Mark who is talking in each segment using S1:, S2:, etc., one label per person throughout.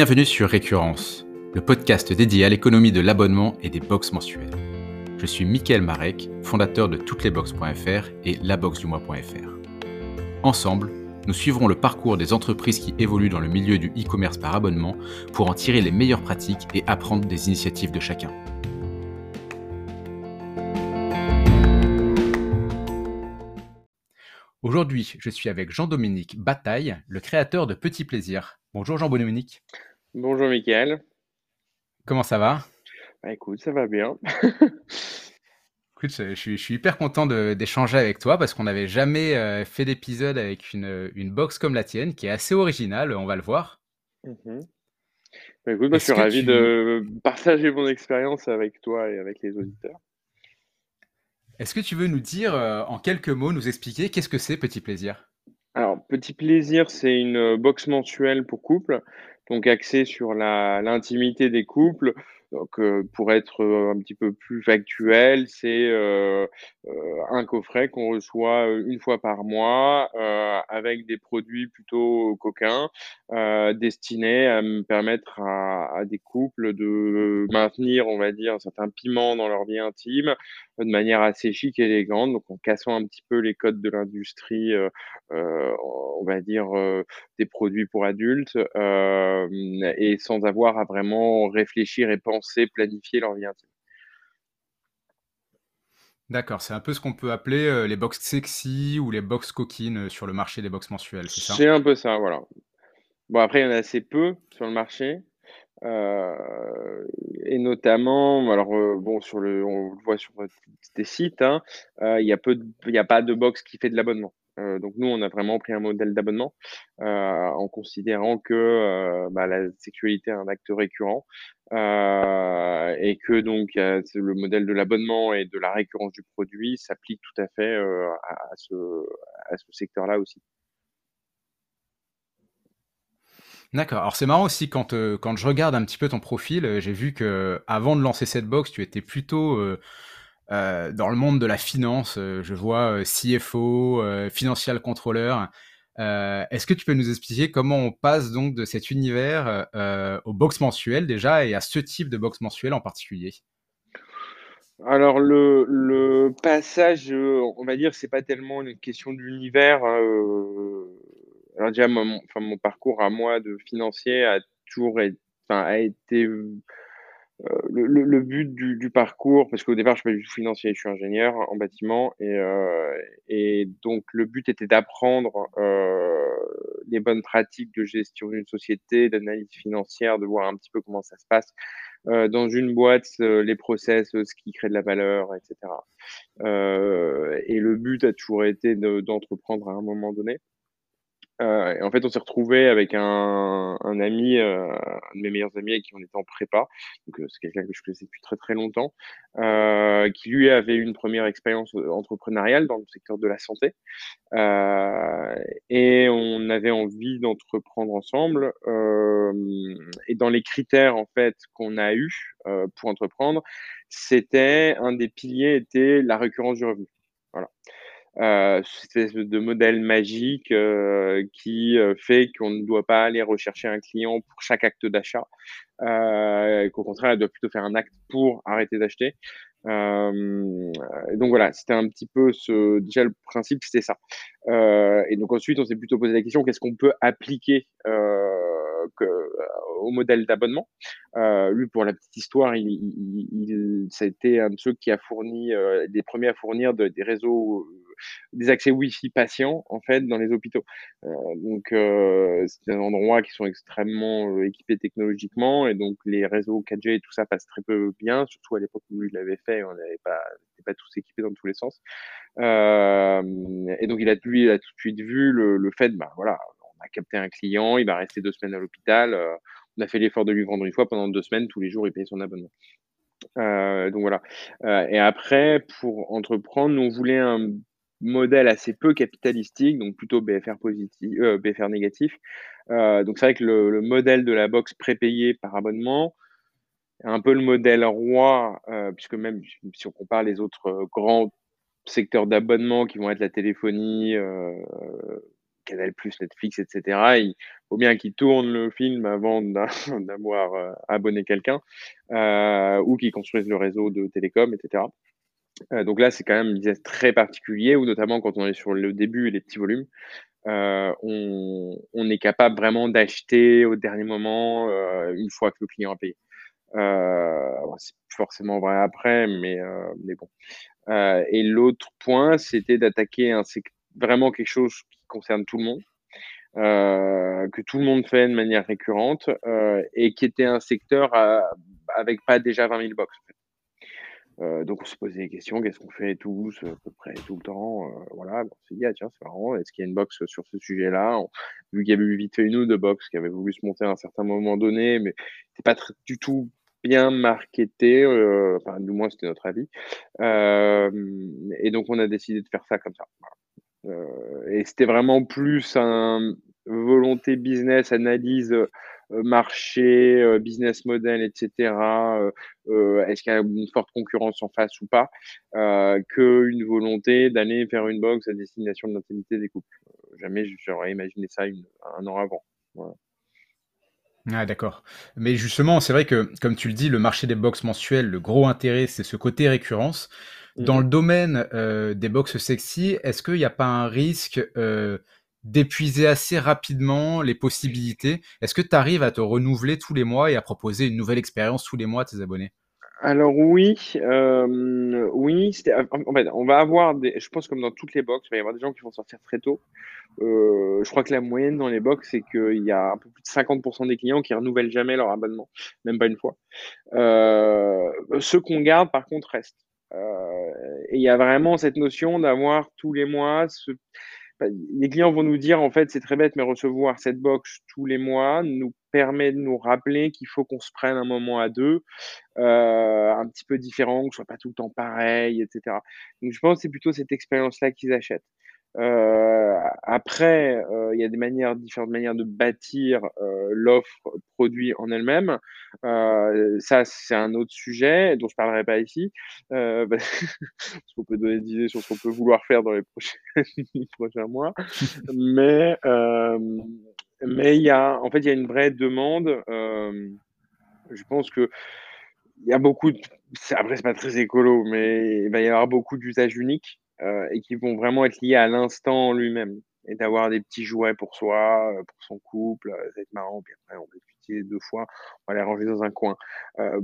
S1: Bienvenue sur Récurrence, le podcast dédié à l'économie de l'abonnement et des box mensuelles. Je suis Mickaël Marek, fondateur de touteslesbox.fr et laboxdumois.fr. Ensemble, nous suivrons le parcours des entreprises qui évoluent dans le milieu du e-commerce par abonnement pour en tirer les meilleures pratiques et apprendre des initiatives de chacun. Aujourd'hui, je suis avec Jean-Dominique Bataille, le créateur de Petit Plaisir. Bonjour Jean-Dominique.
S2: Bonjour Mickaël.
S1: Comment ça va?
S2: Bah, Écoute, ça va bien.
S1: écoute, je, suis, hyper content d'échanger avec toi parce qu'on n'avait jamais euh, fait d'épisode avec une, une, box comme la tienne qui est assez originale, on va le voir.
S2: Mhm. Bah, écoute, moi, je suis ravi de partager mon expérience avec toi et avec les auditeurs.
S1: Est-ce que tu veux nous dire euh, en quelques mots, nous expliquer qu'est-ce que c'est Petit Plaisir?
S2: Alors, Petit Plaisir, c'est une box mensuelle pour couple, donc axée sur l'intimité des couples, donc, euh, pour être euh, un petit peu plus factuel, c'est euh, un coffret qu'on reçoit une fois par mois avec des produits plutôt coquins destinés à me permettre à, à, des couples de maintenir, on va dire, un certain piment dans leur vie intime de manière assez chic et élégante, donc en cassant un petit peu les codes de l'industrie, on va dire, des produits pour adultes, et sans avoir à vraiment réfléchir et penser planifier leur vie intime.
S1: D'accord, c'est un peu ce qu'on peut appeler euh, les box sexy ou les box coquines euh, sur le marché des box mensuelles, c'est ça?
S2: C'est un peu ça, voilà. Bon, après, il y en a assez peu sur le marché. Euh, et notamment, alors bon, sur le, on le voit sur des sites, hein, il y a peu, il n'y a pas de box qui fait de l'abonnement. Euh, donc nous, on a vraiment pris un modèle d'abonnement euh, en considérant que euh, bah, la sexualité est un acte récurrent et que donc le modèle de l'abonnement et de la récurrence du produit s'applique tout à fait à, ce, à ce secteur-là aussi.
S1: D'accord. Alors c'est marrant aussi quand, quand je regarde un petit peu ton profil, j'ai vu que avant de lancer cette box, tu étais plutôt euh, dans le monde de la finance, euh, je vois euh, CFO, financial controller. Est-ce que tu peux nous expliquer comment on passe donc de cet univers au box mensuel déjà et à ce type de box mensuel en particulier?
S2: Alors le, passage, on va dire, c'est pas tellement une question d'univers. alors déjà, mon, enfin, mon parcours à moi de financier a toujours été, a été euh, le, le, but du, du, parcours, parce qu'au départ, je suis pas du tout financier, je suis ingénieur en bâtiment, et, euh, et donc le but était d'apprendre euh, les bonnes pratiques de gestion d'une société, d'analyse financière, de voir un petit peu comment ça se passe euh, dans une boîte, euh, les process, ce qui crée de la valeur, etc. et le but a toujours été d'entreprendre à un moment donné. Euh, en fait, on s'est retrouvé avec un, ami, euh, un de mes meilleurs amis avec qui on était en prépa. Donc, euh, c'est quelqu'un que je connaissais depuis très très longtemps, qui lui avait eu une première expérience entrepreneuriale dans le secteur de la santé. et on avait envie d'entreprendre ensemble. et dans les critères en fait qu'on a eu pour entreprendre, c'était un des piliers était la récurrence du revenu. Voilà euh, cette de modèle magique euh, qui euh, fait qu'on ne doit pas aller rechercher un client pour chaque acte d'achat, euh, qu'au contraire, elle doit plutôt faire un acte pour arrêter d'acheter. Donc voilà, c'était un petit peu ce déjà le principe, c'était ça. Et donc ensuite, on s'est plutôt posé la question qu'est-ce qu'on peut appliquer que, au modèle d'abonnement. Euh, lui, pour la petite histoire, il, il, il, un de ceux qui a fourni, euh, des premiers à fournir de, des réseaux, des accès Wi-Fi patients, en fait, dans les hôpitaux. Euh, donc, euh, c'est des endroits qui sont extrêmement euh, équipés technologiquement, et donc les réseaux 4G et tout ça passent très peu bien, surtout à l'époque où lui l'avait fait, on n'avait pas, tous équipés dans tous les sens. Euh, et donc, il a, lui, il a tout de suite vu le, le fait, bah voilà, on a capté un client, il va rester deux semaines à l'hôpital. Euh, on a fait l'effort de lui vendre une fois pendant deux semaines, tous les jours, il payait son abonnement. Euh, donc voilà. Euh, et après, pour entreprendre, nous, on voulait un modèle assez peu capitalistique, donc plutôt BFR positif, BFR négatif. Donc c'est vrai que le, le, modèle de la box prépayée par abonnement un peu le modèle roi, puisque même si on compare les autres grands secteurs d'abonnement qui vont être la téléphonie, Canal+, Netflix, etc. Il faut bien qu'ils tournent le film avant d'avoir abonné quelqu'un ou qu'ils construisent le réseau de télécom, etc. donc là, c'est quand même un très particulier où notamment quand on est sur le début et les petits volumes, on, est capable vraiment d'acheter au dernier moment une fois que le client a payé. Euh, c'est forcément vrai après, mais, euh, mais bon. Euh, et l'autre point, c'était d'attaquer vraiment quelque chose qui concerne tout le monde. Euh, que tout le monde fait de manière récurrente euh, et qui était un secteur avec pas déjà 20 000 box. Euh, donc on se posait des questions, qu'est-ce qu'on fait tous, à peu près tout le temps. Euh, voilà, on s'est dit, ah, tiens, c'est marrant, est-ce qu'il y a une box sur ce sujet-là? Vu qu'il y avait eu vite une ou deux box qui avaient voulu se monter à un certain moment donné, mais c'était pas du tout bien marketé, euh, enfin, du moins c'était notre avis. Euh, et donc on a décidé de faire ça comme ça. Euh, et c'était vraiment plus un volonté business, analyse marché, business model, etc. Est-ce qu'il y a une forte concurrence en face ou pas Qu'une volonté d'aller faire une box à destination de l'intimité des couples. jamais j'aurais imaginé ça un an avant.
S1: Ah d'accord. Mais justement, c'est vrai que, comme tu le dis, le marché des box mensuelles, le gros intérêt, c'est ce côté récurrence. Dans mmh. le domaine euh, des box sexy, est-ce qu'il n'y a pas un risque euh, d'épuiser assez rapidement les possibilités? Est-ce que tu arrives à te renouveler tous les mois et à proposer une nouvelle expérience tous les mois à tes abonnés?
S2: Alors oui, euh, oui, en fait, on va avoir des, je pense comme dans toutes les box, il va y avoir des gens qui vont sortir très tôt. Euh, je crois que la moyenne dans les box, c'est qu'il y a un peu plus de 50% des clients qui renouvellent jamais leur abonnement, même pas une fois. Euh, ceux qu'on garde, par contre, restent. Euh, et il y a vraiment cette notion d'avoir tous les mois ce, les clients vont nous dire en fait c'est très bête mais recevoir cette box tous les mois nous permet de nous rappeler qu'il faut qu'on se prenne un moment à deux euh, un petit peu différent que ce soit pas tout le temps pareil etc donc je pense que c'est plutôt cette expérience là qu'ils achètent après, euh, il y a des manières, différentes manières de bâtir euh, l'offre produit en elle-même. Euh, ça, c'est un autre sujet dont je parlerai pas ici. Euh, parce qu'on peut donner des idées sur ce qu'on peut vouloir faire dans les prochains, mois. Mais mais il y a, en fait, il y a une vraie demande. je pense que il y a beaucoup. De, après, c'est pas très écolo, mais il va y avoir beaucoup d'usages uniques. Euh, et qui vont vraiment être liés à l'instant lui-même. Et d'avoir des petits jouets pour soi, euh, pour son couple, euh, ça va être marrant. Puis après, on va l'utiliser deux fois, on va les ranger dans un coin.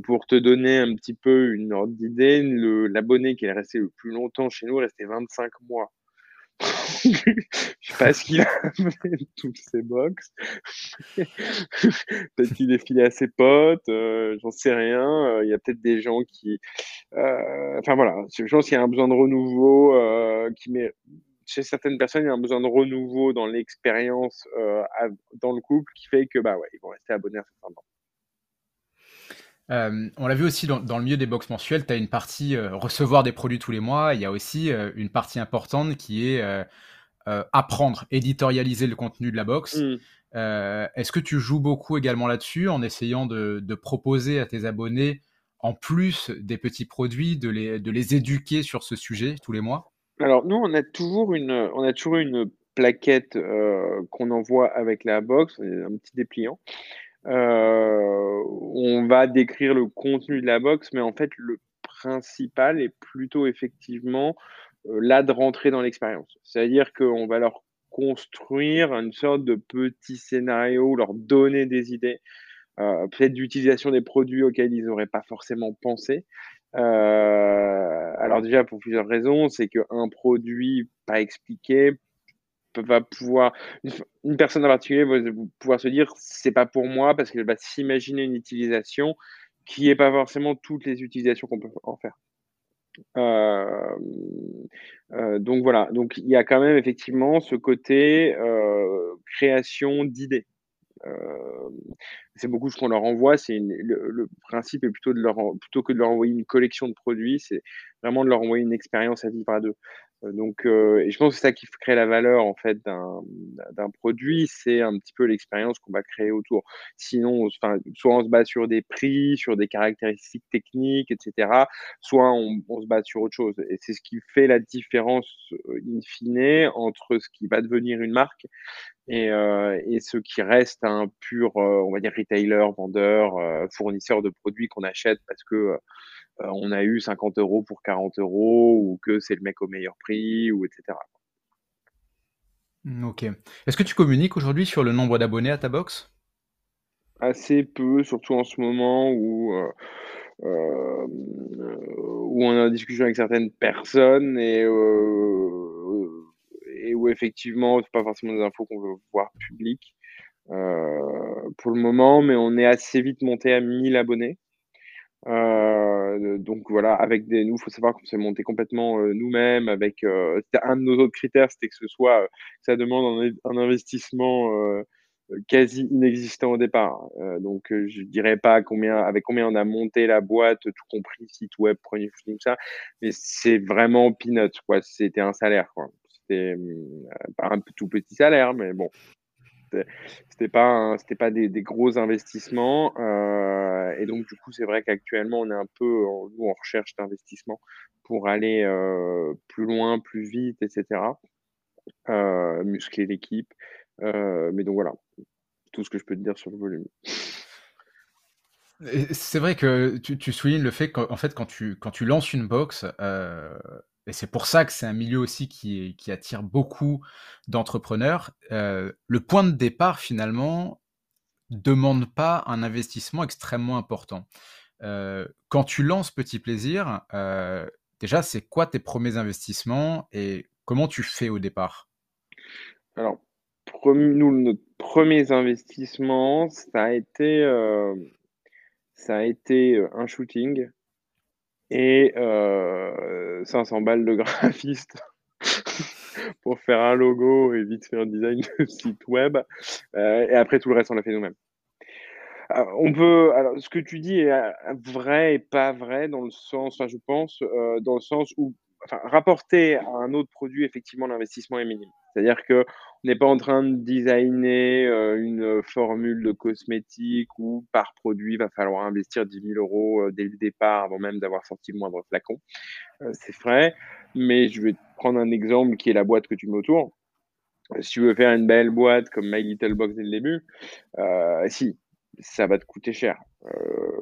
S2: pour te donner un petit peu une ordre d'idée, l'abonné qui est resté le plus longtemps chez nous est resté 25 mois. je sais pas ce qu'il a fait toutes ces box. peut-être qu'il est filé à ses potes, euh, j'en sais rien. Il y a peut-être des gens qui. Euh, enfin voilà, je pense qu'il y a un besoin de renouveau euh, qui met. Chez certaines personnes, il y a un besoin de renouveau dans l'expérience dans le couple qui fait que bah ouais, ils vont rester abonnés à certains temps.
S1: Euh, on l'a vu aussi dans, le milieu des box mensuelles, tu as une partie euh, recevoir des produits tous les mois, il y a aussi euh, une partie importante qui est apprendre, éditorialiser le contenu de la box. Mm. Est-ce que tu joues beaucoup également là-dessus en essayant de, proposer à tes abonnés, en plus des petits produits, de les, de les éduquer sur ce sujet tous les mois?
S2: Alors nous, on a toujours une, on a toujours une plaquette qu'on envoie avec la box, un petit dépliant. Euh, on va décrire le contenu de la box, mais en fait, le principal est plutôt effectivement euh, là de rentrer dans l'expérience. C'est-à-dire qu'on va leur construire une sorte de petit scénario, leur donner des idées, euh, peut-être d'utilisation des produits auxquels ils n'auraient pas forcément pensé. alors déjà pour plusieurs raisons, c'est qu'un produit pas expliqué va pouvoir, une, personne en particulier va pouvoir se dire c'est pas pour moi parce qu'elle va s'imaginer une utilisation qui n'est pas forcément toutes les utilisations qu'on peut en faire. Euh, euh, donc voilà, donc il y a quand même effectivement ce côté euh, création d'idées. c'est beaucoup ce qu'on leur envoie. C'est le, principe est plutôt de leur plutôt que de leur envoyer une collection de produits, c'est vraiment de leur envoyer une expérience à vivre à deux. Euh, donc, euh, et je pense que c'est ça qui crée la valeur en fait d'un produit, c'est un petit peu l'expérience qu'on va créer autour. Sinon, enfin, soit on se base sur des prix, sur des caractéristiques techniques, etc. Soit on, on se base sur autre chose. Et c'est ce qui fait la différence euh, in fine entre ce qui va devenir une marque et, euh, et ce qui reste un pur, on va dire, retailer, vendeur, fournisseur de produits qu'on achète parce que euh, on a eu 50 euros pour 40 euros ou que c'est le mec au meilleur prix ou etc.
S1: Mmh, ok. Est-ce que tu communiques aujourd'hui sur le nombre d'abonnés à ta box?
S2: Assez peu, surtout en ce moment où, euh, euh, où on est en discussion avec certaines personnes et, et où effectivement, c'est pas forcément des infos qu'on veut voir publiques pour le moment, mais on est assez vite monté à 1000 abonnés. Euh, donc voilà, avec des, nous, faut savoir qu'on s'est monté complètement euh, nous-mêmes. Avec euh, un de nos autres critères, c'était que ce soit, ça demande un, un investissement quasi inexistant au départ. donc je dirais pas combien, avec combien on a monté la boîte, tout compris site web, premier tout ça, mais c'est vraiment peanut quoi. C'était un salaire quoi. C'était pas un tout petit salaire, mais bon, c'était pas c'était pas des, gros investissements euh, et donc du coup c'est vrai qu'actuellement on est un peu en, en recherche d'investissement pour aller euh, plus loin plus vite etc euh, muscler l'équipe mais donc voilà. Tout ce que je peux te dire sur le volume.
S1: C'est vrai que tu, tu, soulignes le fait qu'en fait quand tu quand tu lances une box et c'est pour ça que c'est un milieu aussi qui, attire beaucoup d'entrepreneurs. Euh, le point de départ, finalement, demande pas un investissement extrêmement important. Euh, quand tu lances Petit Plaisir, euh, déjà, c'est quoi tes premiers investissements et comment tu fais au départ?
S2: Alors, nous, notre premiers investissements, ça a été, ça a été un shooting et euh, 500 balles de graphiste pour faire un logo et vite faire un design de site web. Euh, et après, tout le reste, on l'a fait nous-mêmes. Euh, on peut, alors, ce que tu dis est euh, vrai et pas vrai dans le sens, je pense, euh, dans le sens où enfin, rapporter à un autre produit, effectivement, l'investissement est minime. C'est-à-dire qu'on n'est pas en train de designer euh, une formule de cosmétique où par produit, il va falloir investir 10 000 euros euh, dès le départ avant même d'avoir sorti le moindre flacon. Euh, c'est vrai, mais je vais prendre un exemple qui est la boîte que tu mets autour. Si tu veux faire une belle boîte comme My Little Box dès le début, si, ça va te coûter cher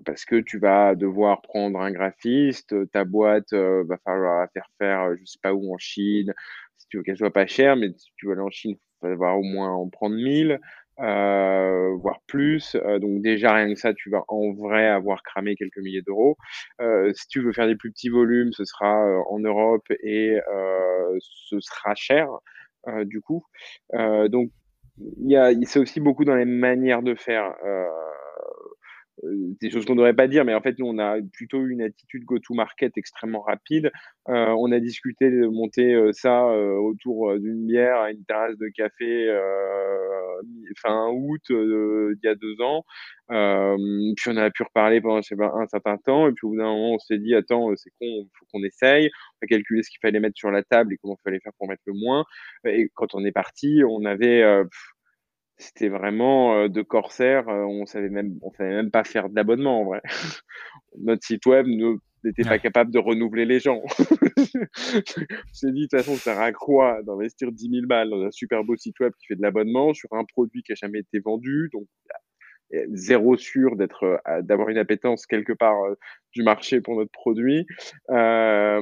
S2: parce que tu vas devoir prendre un graphiste, ta boîte va falloir la faire faire, je sais pas où en Chine, si tu veux qu'elle soit pas chère, mais si tu veux aller en Chine, il va falloir au moins en prendre 1000, euh, voire plus. Euh, donc déjà rien que ça, tu vas en vrai avoir cramé quelques milliers d'euros. Euh, si tu veux faire des plus petits volumes, ce sera en Europe et ce sera cher du coup. donc il y a, c'est aussi beaucoup dans les manières de faire. Euh, euh, des choses qu'on ne devrait pas dire, mais en fait, nous, on a plutôt une attitude go-to-market extrêmement rapide. Euh, on a discuté de monter euh, ça euh, autour d'une bière à une terrasse de café fin août il y a deux ans. puis on a pu reparler pendant un certain temps, et puis au bout d'un moment, on s'est dit, attends, c'est con, il faut qu'on essaye. On a calculé ce qu'il fallait mettre sur la table et comment il fallait faire pour mettre le moins. Et quand on est parti, on avait... C'était vraiment euh, de corsaire. Euh, on savait même, on savait même pas faire d'abonnement en vrai. Notre site web n'était pas capable de renouveler les gens. s'est dit, de toute façon, ça sert à quoi d'investir 10 000 balles dans un super beau site web qui fait de l'abonnement sur un produit qui a jamais été vendu. Donc, zéro sûr d'être, euh, d'avoir une appétence quelque part euh, du marché pour notre produit. Euh,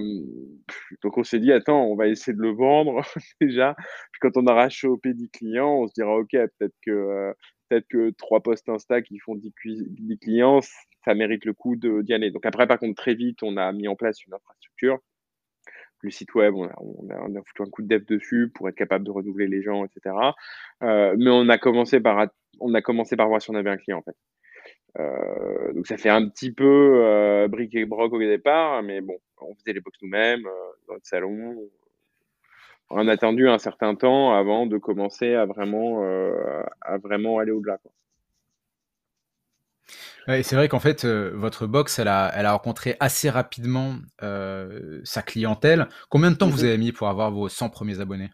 S2: donc on s'est dit, attends, on va essayer de le vendre déjà. Puis quand on aura chopé 10 clients, on se dira, ok, peut-être que peut-être que trois posts Insta qui font 10, clients, ça mérite le coup d'y aller. Donc après, par contre, très vite, on a mis en place une infrastructure le site web, on a, on, a, foutu un coup de dev dessus pour être capable de renouveler les gens, etc. Euh, mais on a commencé par on a commencé par voir si on avait un client en fait. Euh, donc ça fait un petit peu euh, brique et broc au départ, mais bon, on faisait les box nous-mêmes euh, dans notre salon. On a attendu un certain temps avant de commencer à vraiment, à vraiment aller au-delà.
S1: Ouais, c'est vrai qu'en fait, heu, votre box, elle a elle a rencontré assez rapidement, heu, sa clientèle. Combien de temps vous
S2: mh.
S1: avez mis pour avoir vos 100 premiers abonnés?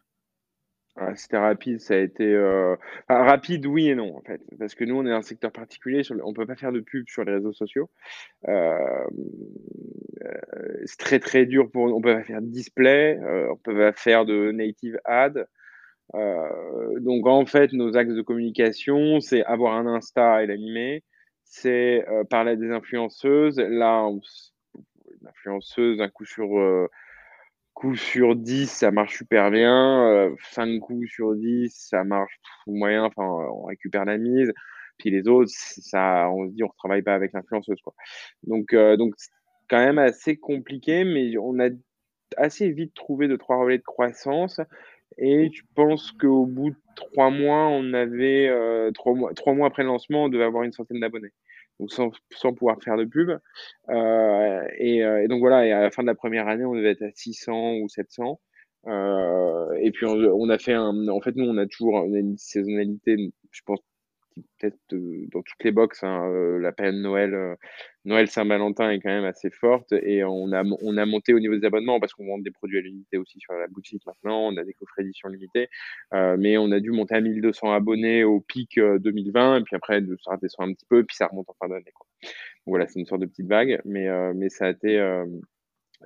S2: Ah, c'était rapide, ça a été, heu, enfin rapide oui et non, en fait. Parce que nous, on est un secteur particulier sur le on peut pas faire de pub sur les réseaux sociaux. C'est très, très dur pour on peut pas faire de display, on peut pas faire de native ad. Donc en fait, nos axes de communication, c'est avoir un Insta et l'animer, c'est, heu, parler des influenceuses. Là, on influenceuse, un coup sur, heu, coup sur 10, ça marche super bien, heu, 5 coups sur 10, ça marche moyen, enfin, on récupère la mise. Puis les autres, ça on se dit: «On retravaille pas avec l'influenceuse, quoi». Donc donc c'est quand même assez compliqué, mais on a assez vite trouvé 2-3 relais de croissance et je pense qu'au bout de 3 mois, on avait, heu, 3 mois 3 mois après le lancement, on devait avoir une centaine d'abonnés. Donc sans sans pouvoir faire de pub. Heu et heu et donc voilà et à la fin de la première année, on devait être à 600 ou 700. Heu et puis on on a fait un en fait, nous, on a toujours on a une saisonnalité, je pense, peut-être, heu, dans toutes les box, hein, heu, la période Noël, heu, Noël, Saint-Valentin est quand même assez forte et on a on a monté au niveau des abonnements parce qu'on vend des produits à l'unité aussi sur la boutique maintenant. On a des coffrets édition limitée, heu, mais on a dû monter à 1 200 abonnés au pic, heu, 2020 et puis après ça redescend un petit peu, puis ça remonte en fin d'année. Voilà, c'est une sorte de petite vague, mais mais ça a été,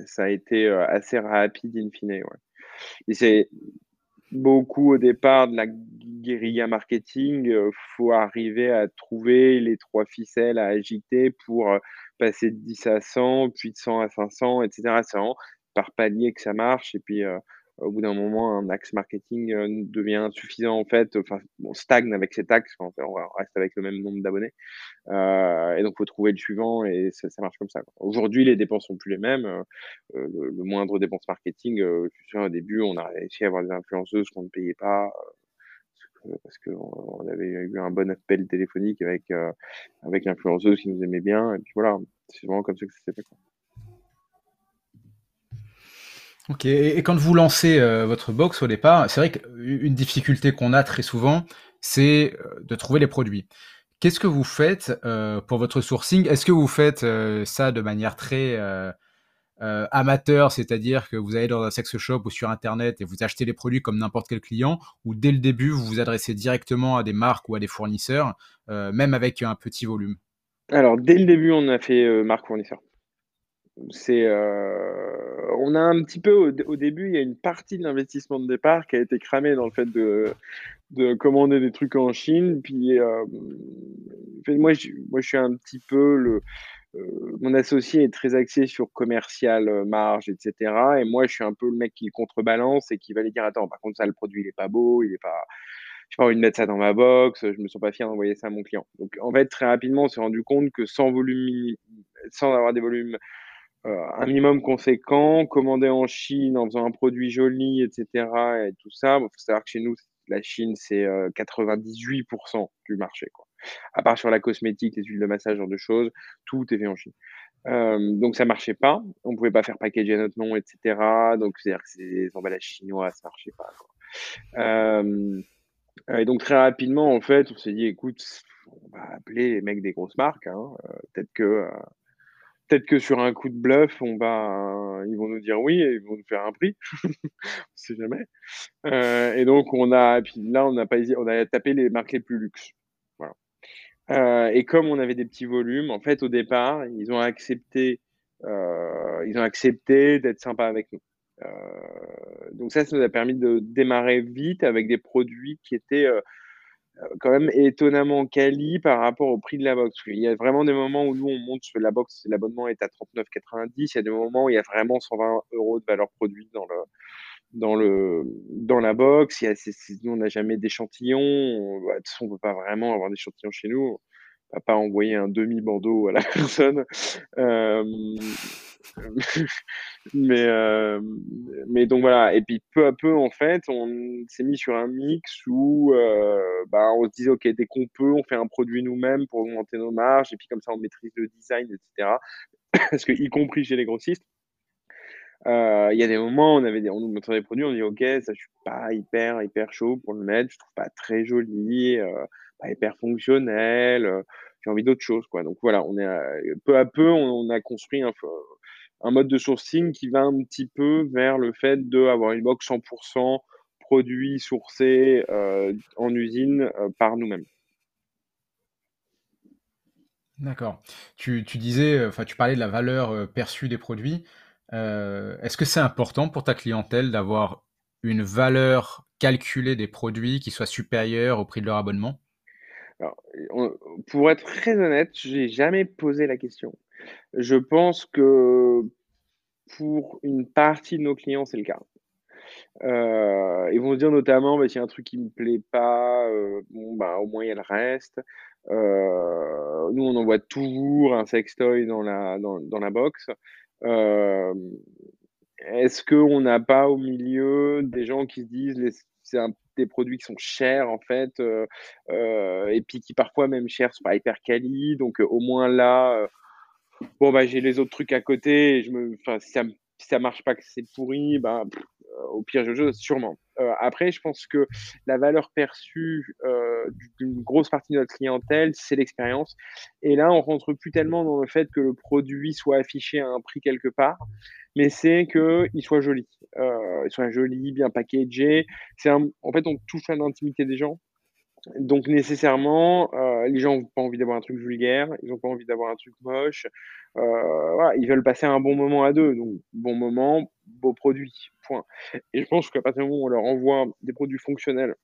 S2: ça a été, assez rapide in fine. Et c'est beaucoup au départ de la guérilla marketing, heu, faut arriver à trouver les 3 ficelles à agiter pour, heu, passer de 10 à 100, puis de 100 à 500 et cetera. C'est par palier que ça marche et puis, heu, au bout d'un moment, un axe marketing, heu, devient insuffisant, en fait, enfin, on stagne avec cet axe, on reste avec le même nombre d'abonnés. Heu et donc faut trouver le suivant et ça marche comme ça. Aujourd'hui, les dépenses sont plus les mêmes, heu, le moindre dépense marketing, heu, je me souviens au début, on a réussi à avoir des influenceuses qu'on ne payait pas, heu, parce qu'on on avait eu un bon appel téléphonique avec, heu, avec l'influenceuse qui nous aimait bien et puis voilà, c'est vraiment comme ça que ça s'est fait, quoi.
S1: OK et quand vous lancez, heu, votre box au départ, c'est vrai qu'u une difficulté qu'on a très souvent, c'est, heu, de trouver les produits. Qu'est-ce que vous faites, heu, pour votre sourcing? Est-ce que vous faites, ça de manière très, amateur, c'est-à-dire que vous allez dans un sex shop ou sur internet et vous achetez les produits comme n'importe quel client? Ou dès le début, vous vous adressez directement à des marques ou à des fournisseurs, même avec un petit volume?
S2: Alors dès le début, on a fait, heu, marque fournisseur. Heu, on a un petit peu au début, il y a une partie de l'investissement de départ qui a été cramée dans le fait de de commander des trucs en Chine. Puis, enfin moi je je suis un petit peu heu, mon associé est très axé sur commercial, marge et cetera et moi je suis un peu le mec qui contrebalance et qui va lui dire: «Attends, par contre ça, le produit il est pas beau, il est pas j'ai pas envie de mettre ça dans ma box, je me sens pas fier d'envoyer ça à mon client». Donc en fait, très rapidement, on s'est rendu compte que sans volume sans avoir des volumes, un minimum conséquent, commander en Chine en faisant un produit joli et cetera et tout ça, bon, faut savoir que chez nous, la Chine, c'est, heu, 98% du marché, quoi. À part sur la cosmétique, les huiles de massage, ce genre de choses, tout est fait en Chine. Hem, donc ça marchait pas. On pouvait pas faire packager à notre nom et cetera. Donc c'est-à-dire que des emballages chinois, ça marchait pas, quoi. Et donc très rapidement, en fait, on s'est dit: «Écoute, on va appeler les mecs des grosses marques, hein, peut-être que, peut-être que sur un coup de bluff, va ils vont nous dire oui et ils vont nous faire un prix». On sait jamais. Heu et donc on a puis là, on n'a pas on a tapé les marques les plus luxe. Voilà. Heu et comme on avait des petits volumes, en fait, au départ, ils ont accepté, heu, ils ont accepté d'être sympas avec nous. Donc ça, ça nous a permis de démarrer vite avec des produits qui étaient, quand même étonnamment quali par rapport au prix de la box. Il y a vraiment des moments où nous, on monte sur la box, l'abonnement est à 39,90. Il y a des moments où il y a vraiment 120 € de valeur produit dans le dans le dans la box. Y a nous, on n'a jamais d'échantillons. Bah, de toute façon, on peut pas vraiment avoir d'échantillons chez nous. Pas envoyer un demi bandeau à la personne. Hem, mais hem, mais donc voilà et puis peu à peu, en fait, on s'est mis sur un mix où, heu, bah, on se disait: «OK, dès qu'on peut, on fait un produit nous-mêmes pour augmenter nos marges et puis comme ça, on maîtrise le design et cetera». Parce que y compris chez les grossistes il y a des moments, on avait des on nous montrait des produits, on dit: «OK, ça, je suis pas hyper, hyper chaud pour le mettre, je trouve pas très joli, hyper fonctionnel, heu». j'ai envie d'autre chose, quoi. Donc voilà, on est peu à peu, on, a construit un, mode de sourcing qui va un petit peu vers le fait d'avoir une box 100% produits sourcés euh, en usine euh, par nous-mêmes.
S1: D'accord. Tu, disais, euh, enfin, tu parlais de la valeur perçue des produits. Est-ce que c'est important pour ta clientèle d'avoir une valeur calculée des produits qui soit supérieure au prix de leur abonnement?
S2: Pour être très honnête, j'ai jamais posé la question. Je pense que pour une partie de nos clients, c'est le cas. Euh, ils vont se dire notamment, bah, s'il y a un truc qui me plaît pas, euh, bah, au moins il y a le reste. Euh, nous, on envoie toujours un sextoy dans la, dans, la box. Est-ce qu'on n'a pas au milieu des gens qui se disent c'est des produits qui sont chers en fait, et puis qui parfois même chers sont pas hyper quali, donc au moins là, bon bah j'ai les autres trucs à côté, et je me, si ça, si ça marche pas que c'est pourri, bah euh, au pire jeu, sûrement. Euh, après, je pense que la valeur perçue euh, d'une grosse partie de notre clientèle, c'est l'expérience. Et là, on rentre plus tellement dans le fait que le produit soit affiché à un prix quelque part, mais c'est qu'il soit joli. il soit joli, bien packagé. C'est en fait, on touche à l'intimité des gens. Donc nécessairement, euh, les gens n'ont pas envie d'avoir un truc vulgaire, ils n'ont pas envie d'avoir un truc moche. Euh, ils veulent passer un bon moment à deux. Donc bon moment, beau produit. Point. Et je pense qu'à partir du moment où on leur envoie des produits fonctionnels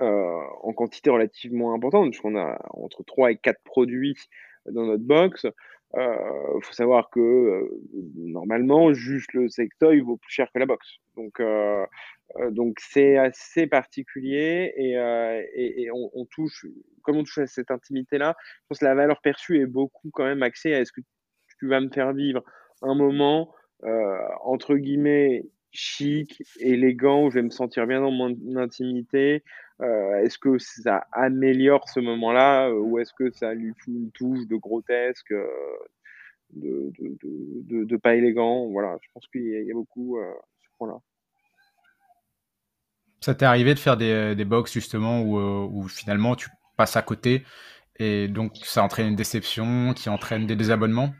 S2: euh, en quantité relativement importante, puisqu'on a entre 3 et 4 produits dans notre box, il euh, faut savoir que euh, normalement, juste le sectoy vaut plus cher que la box. Donc, euh, donc c'est assez particulier et, et, on, touche, comme on touche à cette intimité-là, je pense que la valeur perçue est beaucoup quand même axée à est-ce que tu vas me faire vivre un moment entre guillemets chic, élégant, où je vais me sentir bien dans mon intimité, euh, est-ce que ça améliore ce moment-là euh, ou est-ce que ça lui fout une touche de grotesque, euh, de, de, pas élégant? Voilà, je pense qu'il y, a beaucoup ce point-là.
S1: Ça t'est arrivé de faire des, des box justement où, où, finalement tu passes à côté et donc ça entraîne une déception qui entraîne des désabonnements?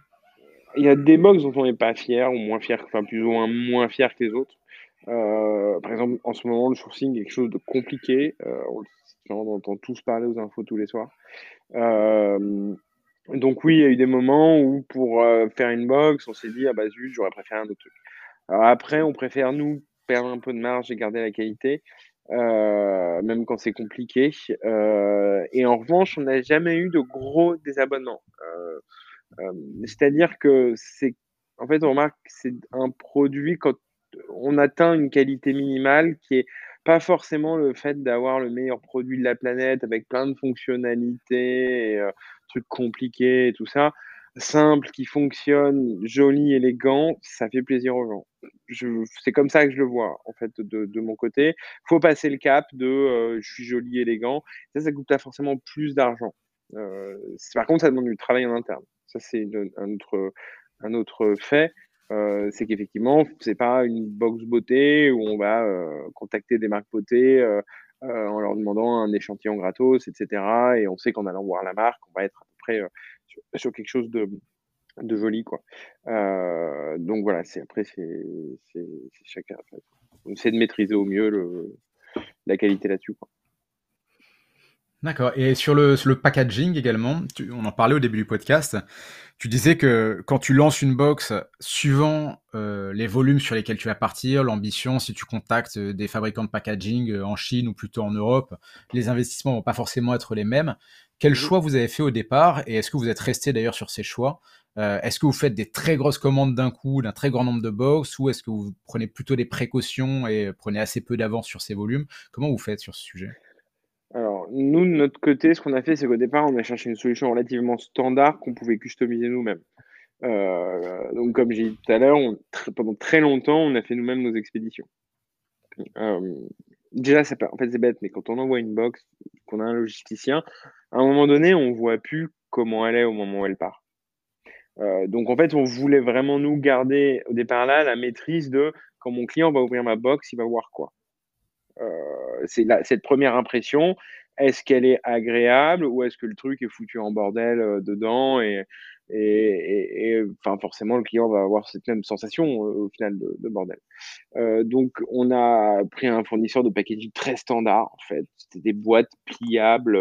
S2: Il y a des box dont on n'est pas fier ou moins fier, enfin plus ou moins moins fier que les autres. Euh, par exemple, en ce moment, le sourcing est quelque chose de compliqué. Euh, on, entend tous parler aux infos tous les soirs. Euh, donc oui, il y a eu des moments où pour faire une box, on s'est dit, ah bah zut, j'aurais préféré un autre truc. Après, on préfère nous perdre un peu de marge et garder la qualité, même quand c'est compliqué. et en revanche, on n'a jamais eu de gros désabonnements. C'est-à-dire que c'est, en fait, on remarque que c'est un produit quand on atteint une qualité minimale qui est pas forcément le fait d'avoir le meilleur produit de la planète avec plein de fonctionnalités, euh, trucs compliqués et tout ça. Simple, qui fonctionne, joli, élégant, ça fait plaisir aux gens. c'est comme ça que je le vois, en fait, de, mon côté. faut passer le cap de euh, je suis joli, élégant. Ça, ça coûte pas forcément plus d'argent. Euh, par contre, ça demande du travail en interne. Ça, c'est un autre fait. Euh, c'est qu'effectivement, c'est pas une box beauté où on va euh, contacter des marques beauté euh, en leur demandant un échantillon gratos, etc. Et on sait qu'en allant voir la marque, on va être à peu près sur, quelque chose de, de joli, quoi. donc voilà, c'est après c'est chacun. On essaie de maîtriser au mieux le, la qualité là-dessus, quoi.
S1: D'accord. Et sur le, le packaging également, on en parlait au début du podcast. Tu disais que quand tu lances une box, suivant euh, les volumes sur lesquels tu vas partir, l'ambition, si tu contactes euh, des fabricants de packaging euh, en Chine ou plutôt en Europe, les investissements vont pas forcément être les mêmes. Quel choix vous avez fait au départ et est-ce que vous êtes resté d'ailleurs sur ces choix? Est-ce que vous faites des très grosses commandes d'un coup, d'un très grand nombre de box ou est-ce que vous prenez plutôt des précautions et prenez assez peu d'avance sur ces volumes? Comment vous faites sur ce sujet?
S2: Alors, nous, de notre côté, ce qu'on a fait, c'est qu'au départ, on a cherché une solution relativement standard qu'on pouvait customiser nous-mêmes. Euh, donc, comme j'ai dit tout à l'heure, pendant très longtemps, on a fait nous-mêmes nos expéditions. Euh, déjà, en fait, c'est bête, mais quand on envoie une box, qu'on a un logisticien, à un moment donné, on voit plus comment elle est au moment où elle part. Euh, donc, en fait, on voulait vraiment nous garder au départ là la maîtrise de quand mon client va ouvrir ma box, il va voir quoi. Euh, c'est cette première impression, est-ce qu'elle est agréable ou est-ce que le truc est foutu en bordel dedans et, et, enfin forcément le client va avoir cette même sensation au final de, bordel. donc on a pris un fournisseur de packaging très standard en fait, c'était des boîtes pliables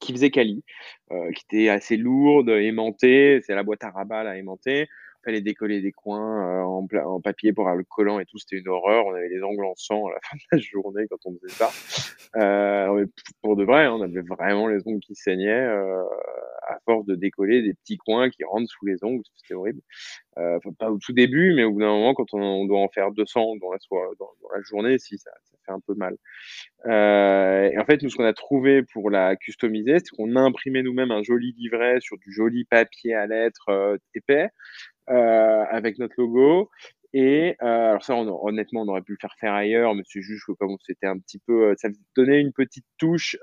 S2: qui faisaient Cali, qui étaient assez lourdes, aimantées, c'est la boîte à rabat là aimantée fallait décoller des coins euh, en, en, papier pour avoir le collant et tout, c'était une horreur. On avait les ongles en sang à la fin de la journée quand on faisait ça. Euh, pour de vrai, hein, on avait vraiment les ongles qui saignaient euh, à force de décoller des petits coins qui rentrent sous les ongles, c'était horrible. Pas au tout début, mais au bout d'un moment, quand on, doit en faire 200 dans la, dans, dans la journée, si ça, ça, fait un peu mal. et en fait, nous, ce qu'on a trouvé pour la customiser, c'est qu'on a imprimé nous-mêmes un joli livret sur du joli papier à lettres épais. Euh, avec notre logo. Et euh, alors ça, honnêtement, on aurait pu le faire faire ailleurs, mais c'est juste que comme c'était un petit peu, euh, ça donnait une petite touche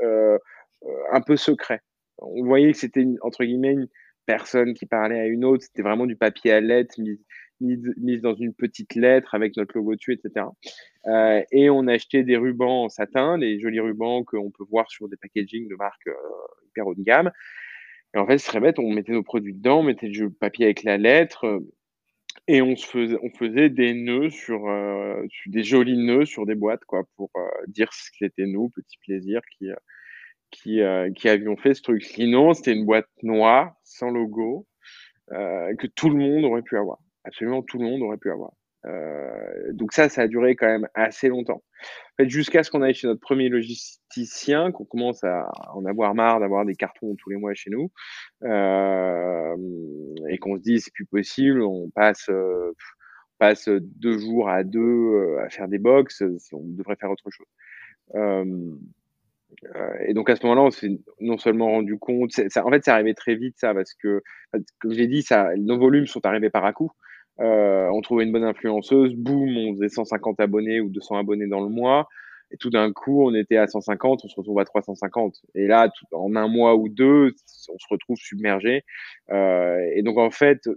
S2: un peu secret. On voyait que c'était entre guillemets une personne qui parlait à une autre. C'était vraiment du papier à lettres mis, dans une petite lettre avec notre logo dessus, etc. Et on achetait des rubans en satin, des jolis rubans qu'on peut voir sur des packaging de marques hyper haut de gamme. Et en fait, c'est très bête, on mettait nos produits dedans, on mettait du papier avec la lettre, euh, et on, se faisait, on faisait des nœuds sur, euh, des jolis nœuds sur des boîtes, quoi, pour euh, dire ce que c'était nous, petit plaisir, qui, qui, qui avions fait ce truc. Sinon, c'était une boîte noire, sans logo, que tout le monde aurait pu avoir. Absolument tout le monde aurait pu avoir. Euh, donc ça, ça a duré quand même assez longtemps. Jusqu'à ce qu'on aille chez notre premier logisticien, qu'on commence à en avoir marre d'avoir des cartons tous les mois chez nous, euh, et qu'on se dit c'est plus possible, on passe, euh, deux jours à deux à faire des box, on devrait faire autre chose. Et donc à ce moment-là, on s'est non seulement rendu compte, en fait, c'est arrivé très vite ça, parce que, comme j'ai dit, nos volumes sont arrivés par à coup. Euh, on trouvait une bonne influenceuse, boum, on faisait 150 abonnés ou 200 abonnés dans le mois. Et tout d'un coup, on était à 150, on se retrouve à 350. Et là, en un mois ou deux, on se retrouve submergé. Euh, et donc, en fait,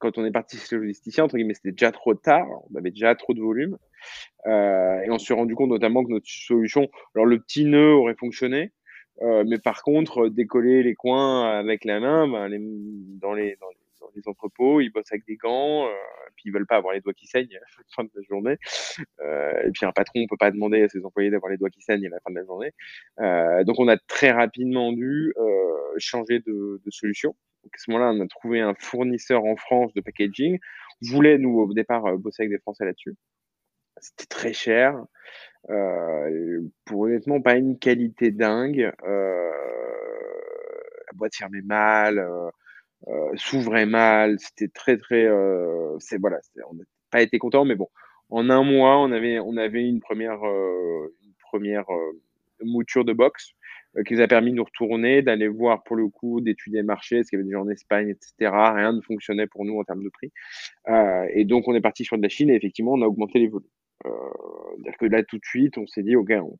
S2: quand on est parti chez le logisticien, entre guillemets, c'était déjà trop tard. On avait déjà trop de volume. Euh, et on s'est rendu compte notamment que notre solution, alors le petit nœud aurait fonctionné, euh, mais par contre, décoller les coins avec la main, ben, les, dans, les, dans, les, les entrepôts, ils bossent avec des gants, euh, puis ils veulent pas avoir les doigts qui saignent à la fin de la journée. Euh, et puis un patron, on peut pas demander à ses employés d'avoir les doigts qui saignent à la fin de la journée. Euh, donc on a très rapidement dû changer de, solution. Donc à ce moment-là, on a trouvé un fournisseur en France de packaging. On voulait, nous, au départ, bosser avec des Français là-dessus. C'était très cher. pour honnêtement, pas une qualité dingue. la boîte fermait mal s'ouvrait mal. C'était très, très. Euh, c'est voilà, on n'a pas été content, mais bon, en un mois, on avait, on avait une première, euh, une première mouture de box qui nous a permis de nous retourner, d'aller voir pour le coup, d'étudier le marché, ce qu'il y avait déjà en Espagne, etc. Rien ne fonctionnait pour nous en termes de prix. Euh, et donc, on est parti sur de la Chine et effectivement, on a augmenté les volumes. Euh, C'est-à-dire que là, tout de suite, on s'est dit, OK, on,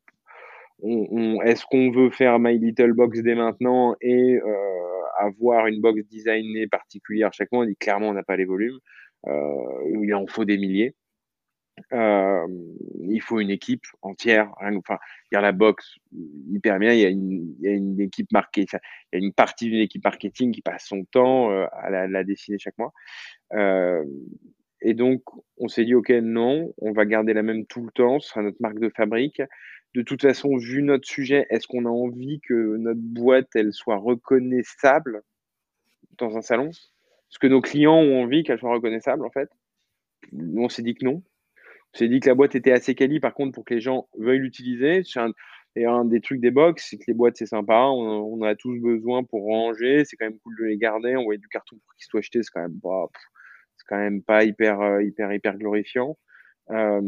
S2: on, on, est-ce qu'on veut faire My Little Box dès maintenant et euh, avoir une box designée particulière chaque mois, on dit clairement on n'a pas les volumes. Euh, il en faut des milliers. Euh, il faut une équipe entière. Enfin, il y a la box hyper bien. Il y a une, équipe marketing. Il y a une partie d'une équipe marketing qui passe son temps euh, à la, dessiner chaque mois. Et donc, on s'est dit, OK, non, on va garder la même tout le temps. Ce sera notre marque de fabrique de toute façon, vu notre sujet, est-ce qu'on a envie que notre boîte, elle soit reconnaissable dans un salon? Est-ce que nos clients ont envie qu'elle soit reconnaissable, en fait on s'est dit que non. On s'est dit que la boîte était assez quali, par contre, pour que les gens veuillent l'utiliser. Et un des trucs des box, c'est que les boîtes, c'est sympa. On, a tous besoin pour ranger. C'est quand même cool de les garder. Envoyer du carton pour qu'ils soient achetés, c'est quand même pas, c'est quand même pas hyper, euh, hyper, hyper glorifiant. Euh,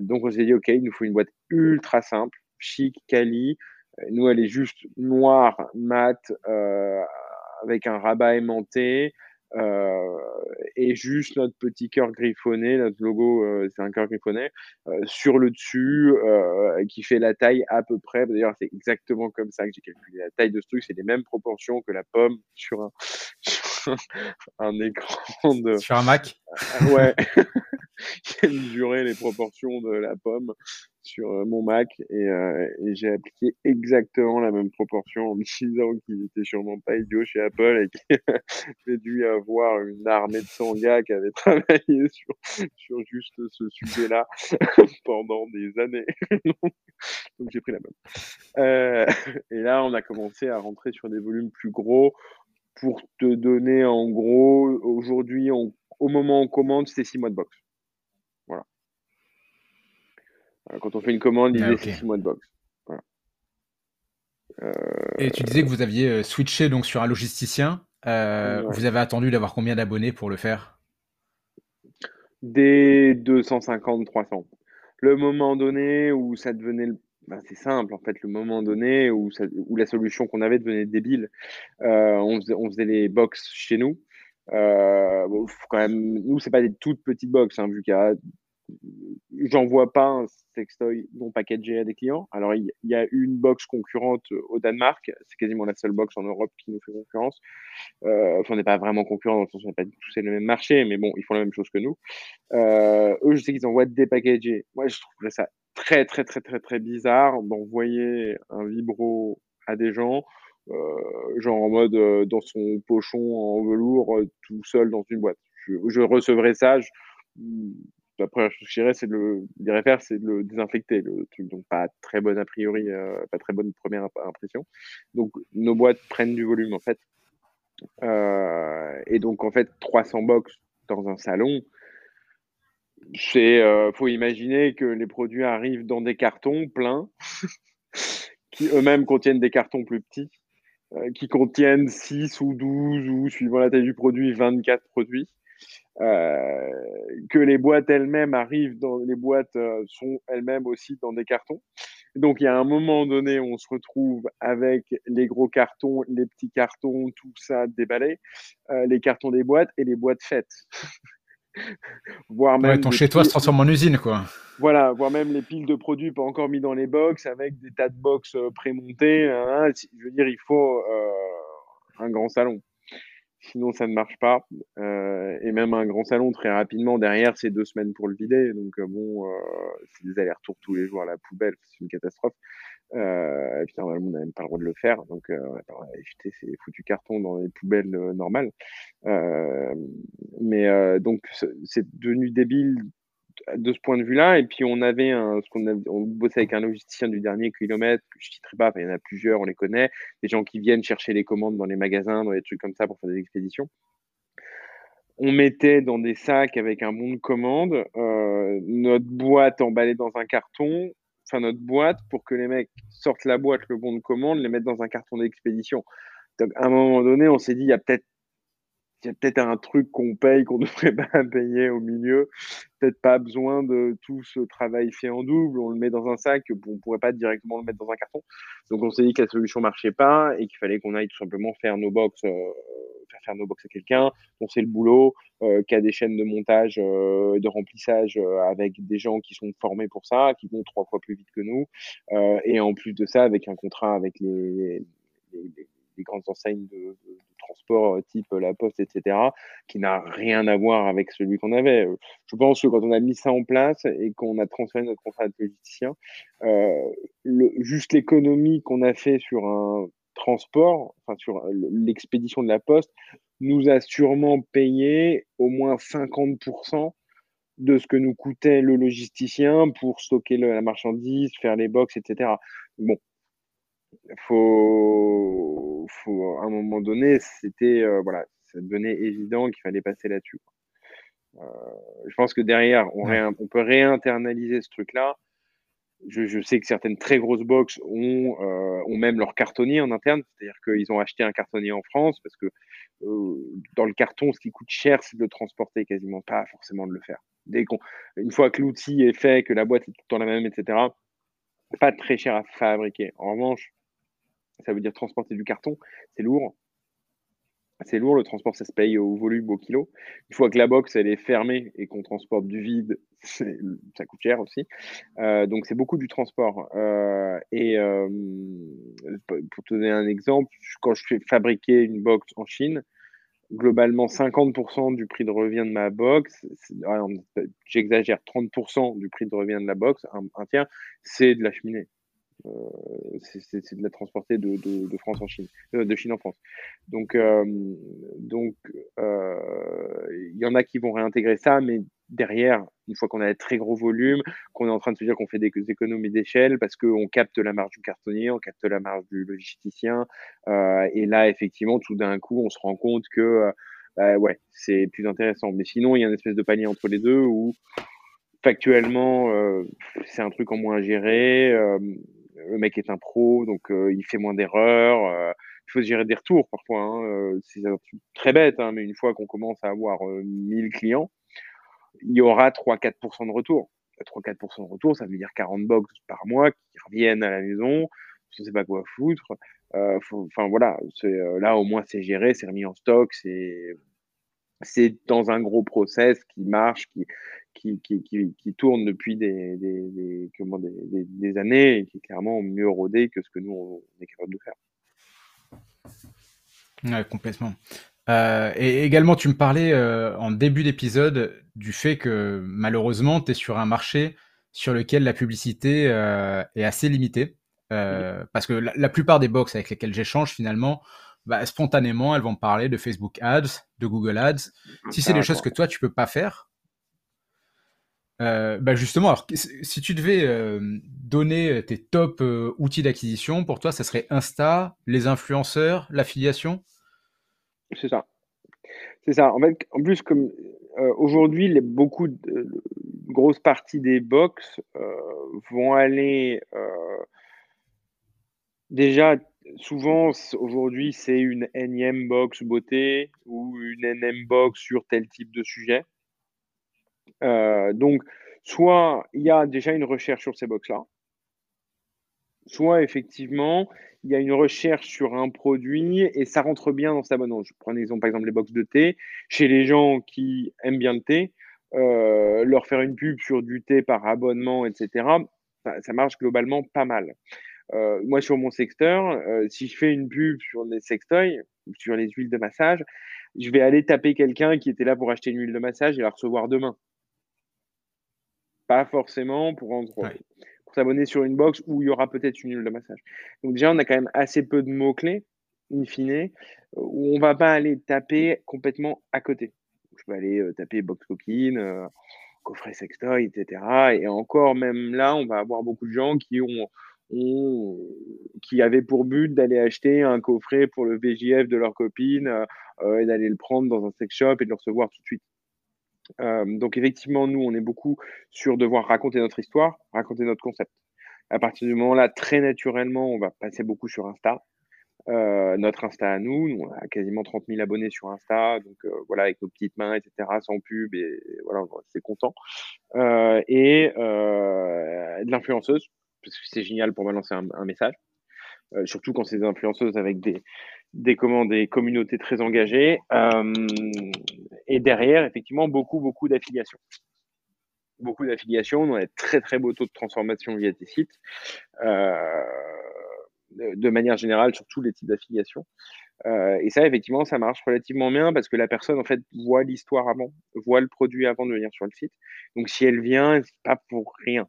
S2: donc on s'est dit, OK, il nous faut une boîte ultra simple, chic, quali. Euh, nous, elle est juste noire, mat, euh, avec un rabat aimanté. Euh, et juste notre petit cœur griffonné, notre logo, euh, c'est un cœur griffonné, euh, sur le dessus, qui fait la taille à peu près. D'ailleurs, c'est exactement comme ça que j'ai calculé la taille de ce truc. C'est les mêmes proportions que la pomme sur un, un écran de.
S1: Sur un Mac
S2: Ouais. qui mesurait les proportions de la pomme sur euh, mon Mac et, euh, et j'ai appliqué exactement la même proportion en me disant qu'il était sûrement pas idiot chez Apple et qu'il avait dû avoir une armée de 100 gars qui avaient travaillé sur, sur juste ce sujet-là pendant des années. Donc j'ai pris la même. Euh, et là, on a commencé à rentrer sur des volumes plus gros pour te donner en gros, aujourd'hui, au moment où on commande, c'est 6 mois de box. Quand on fait une commande, il okay. 6 mois de box.
S1: Euh, Et tu disais que vous aviez euh, switché donc sur un logisticien. Euh, vous avez attendu d'avoir combien d'abonnés pour le faire?
S2: Des 250, 300. Le moment donné où ça devenait ben, c'est simple en fait, le moment donné où, la solution qu'on avait devenait débile, on, faisait, on, faisait, les box chez nous. Bon, quand même, nous c'est pas des toutes petites box, hein, vu qu'il y a j'en vois pas un sextoy non packagé à des clients. Alors, il y, a une box concurrente au Danemark. C'est quasiment la seule box en Europe qui nous fait concurrence. Euh, enfin, on n'est pas vraiment concurrent dans le sens où on n'est pas tous le même marché, mais bon, ils font la même chose que nous. Euh, eux, je sais qu'ils envoient des packagés. Moi, je trouverais ça très, très, très, très, très bizarre d'envoyer un vibro à des gens. Euh, genre en mode euh, dans son pochon en velours euh, tout seul dans une boîte. Je, je recevrais ça, je, la première chose que je dirais, c'est de le dirais faire, c'est de le désinfecter, le truc. Donc, pas très bonne a priori, pas très bonne première impression. Donc, nos boîtes prennent du volume, en fait. Et donc, en fait, 300 box dans un salon, c'est, euh, faut imaginer que les produits arrivent dans des cartons pleins, qui eux-mêmes contiennent des cartons plus petits, qui contiennent 6 ou 12 ou, suivant la taille du produit, 24 produits. Euh, que les boîtes elles-mêmes arrivent dans les boîtes euh, sont elles-mêmes aussi dans des cartons. Donc il y a un moment donné on se retrouve avec les gros cartons, les petits cartons, tout ça déballé, euh, les cartons des boîtes et les boîtes faites.
S1: voire même ton chez toi se transforme en usine quoi.
S2: Voilà, voire même les piles de produits pas encore mis dans les box avec des tas de box prémontés. Hein. je veux dire, il faut un grand salon sinon ça ne marche pas. Euh, et même un grand salon, très rapidement, derrière, c'est deux semaines pour le vider. Donc euh, bon, euh, c'est des allers-retours tous les jours à la poubelle, c'est une catastrophe. Euh, et puis normalement, on n'a même pas le droit de le faire. Donc euh, on va éviter ces foutus cartons dans les poubelles normales. mais donc c'est devenu débile de ce point de vue-là. Et puis, on avait un, ce qu'on on bossait avec un logisticien du dernier kilomètre, je ne citerai pas, il y en a plusieurs, on les connaît, des gens qui viennent chercher les commandes dans les magasins, dans les trucs comme ça pour faire des expéditions. On mettait dans des sacs avec un bon de commande euh, notre boîte emballée dans un carton, enfin notre boîte pour que les mecs sortent la boîte, le bon de commande, les mettent dans un carton d'expédition. Donc, à un moment donné, on s'est dit, il y a peut-être il y a peut-être un truc qu'on paye qu'on ne devrait pas payer au milieu. Peut-être pas besoin de tout ce travail fait en double. On le met dans un sac, on ne pourrait pas directement le mettre dans un carton. Donc on s'est dit que la solution marchait pas et qu'il fallait qu'on aille tout simplement faire nos box, euh, faire nos box à quelqu'un, on sait le boulot, euh, qui a des chaînes de montage, euh, de remplissage euh, avec des gens qui sont formés pour ça, qui vont trois fois plus vite que nous, euh, et en plus de ça avec un contrat avec les, les, les des grandes enseignes de, transport euh, type euh, La Poste, etc., qui n'a rien à voir avec celui qu'on avait. Euh, je pense que quand on a mis ça en place et qu'on a transféré notre contrat de logisticien, le, juste l'économie qu'on a fait sur un transport, enfin sur l'expédition de la Poste, nous a sûrement payé au moins 50% de ce que nous coûtait le logisticien pour stocker la marchandise, faire les box, etc. Bon, faut, faut, à un moment donné, c'était, euh, voilà, ça devenait évident qu'il fallait passer là-dessus. Euh, je pense que derrière, on, on peut réinternaliser ce truc-là. Je, sais que certaines très grosses box ont, euh, ont même leur cartonnier en interne, c'est-à-dire qu'ils ont acheté un cartonnier en France parce que euh, dans le carton, ce qui coûte cher, c'est de le transporter, quasiment pas forcément de le faire. Une fois que l'outil est fait, que la boîte est tout le temps la même, etc., pas très cher à fabriquer. En revanche, ça veut dire transporter du carton, c'est lourd. C'est lourd, le transport, ça se paye au volume, au kilo. Une fois que la box, elle est fermée et qu'on transporte du vide, ça coûte cher aussi. Euh, donc, c'est beaucoup du transport. Euh, et euh, pour te donner un exemple, quand je fais fabriquer une box en Chine, globalement 50% du prix de revient de ma box, j'exagère, 30% du prix de revient de la box, un, tiers, c'est de la cheminée. Euh, c'est de la transporter de, France en Chine, euh, de Chine en France. Donc, euh, donc, il y en a qui vont réintégrer ça, mais derrière, une fois qu'on a des très gros volumes, qu'on est en train de se dire qu'on fait des économies d'échelle parce qu'on capte la marge du cartonnier, on capte la marge du logisticien. Et là, effectivement, tout d'un coup, on se rend compte que ouais, c'est plus intéressant. Mais sinon, il y a une espèce de panier entre les deux où factuellement, c'est un truc en moins à gérer. Le mec est un pro, donc il fait moins d'erreurs. il faut gérer des retours parfois. Hein, c'est très bête, hein, mais une fois qu'on commence à avoir 1000 clients, il y aura 3-4% de retour. 3-4% de retour, ça veut dire 40 box par mois qui reviennent à la maison, je ne sais pas quoi foutre. Euh, enfin voilà, euh, là au moins c'est géré, c'est remis en stock, c'est c'est dans un gros process qui marche, qui, qui, qui, qui, tourne depuis des, des, comment, des, des, années et qui est clairement mieux rodé que ce que nous on est capable de faire.
S1: Ouais, complètement. Euh, et également, tu me parlais euh, en début d'épisode du fait que malheureusement, tu es sur un marché sur lequel la publicité euh, est assez limitée. Parce que la, plupart des box avec lesquelles j'échange, finalement, bah, spontanément, elles vont parler de Facebook Ads, de Google Ads. Si c'est des choses que toi, tu peux pas faire, bah justement, alors, si tu devais donner tes top outils d'acquisition, pour toi, ça serait Insta, les influenceurs, l'affiliation?
S2: C'est ça. C'est ça. En fait, en plus, comme euh, aujourd'hui, beaucoup de euh, grosses parties des box euh, vont aller déjà souvent aujourd'hui c'est une énième box beauté ou une NM box sur tel type de sujet. Donc soit il y a déjà une recherche sur ces box là, soit effectivement il y a une recherche sur un produit et ça rentre bien dans sa bonne. Je prends par exemple les box de thé. Chez les gens qui aiment bien le thé, euh, leur faire une pub sur du thé par abonnement, etc., ça, marche globalement pas mal. Euh, moi, sur mon secteur, euh, si je fais une pub sur les sextoys, sur les huiles de massage, je vais aller taper quelqu'un qui était là pour acheter une huile de massage et la recevoir demain. Pas forcément pour rendre s'abonner sur une box où il y aura peut-être une huile de massage. Donc déjà, on a quand même assez peu de mots-clés, in fine, où on va pas aller taper complètement à côté. Je vais aller euh, taper box coquine, euh, coffret sextoy, etc. Et encore, même là, on va avoir beaucoup de gens qui ont, qui avaient pour but d'aller acheter un coffret pour le VJF de leur copine euh, et d'aller le prendre dans un sex shop et de le recevoir tout de suite. Euh, donc effectivement, nous, on est beaucoup sur devoir raconter notre histoire, raconter notre concept. À partir du moment là, très naturellement, on va passer beaucoup sur Insta. Euh, notre Insta à nous, on a quasiment 30 000 abonnés sur Insta, donc euh, voilà, avec nos petites mains, etc., sans pub, et voilà, c'est content. et de l'influenceuse, parce que c'est génial pour balancer un, message, surtout quand c'est des influenceuses avec des, des, des communautés très engagées. Et derrière, effectivement, beaucoup, beaucoup d'affiliations. Beaucoup d'affiliations, on a des très, très beaux taux de transformation via tes sites. Euh, de manière générale, sur tous les types d'affiliations. Euh, et ça, effectivement, ça marche relativement bien parce que la personne, en fait, voit l'histoire avant, voit le produit avant de venir sur le site. Donc, si elle vient, c'est pas pour rien.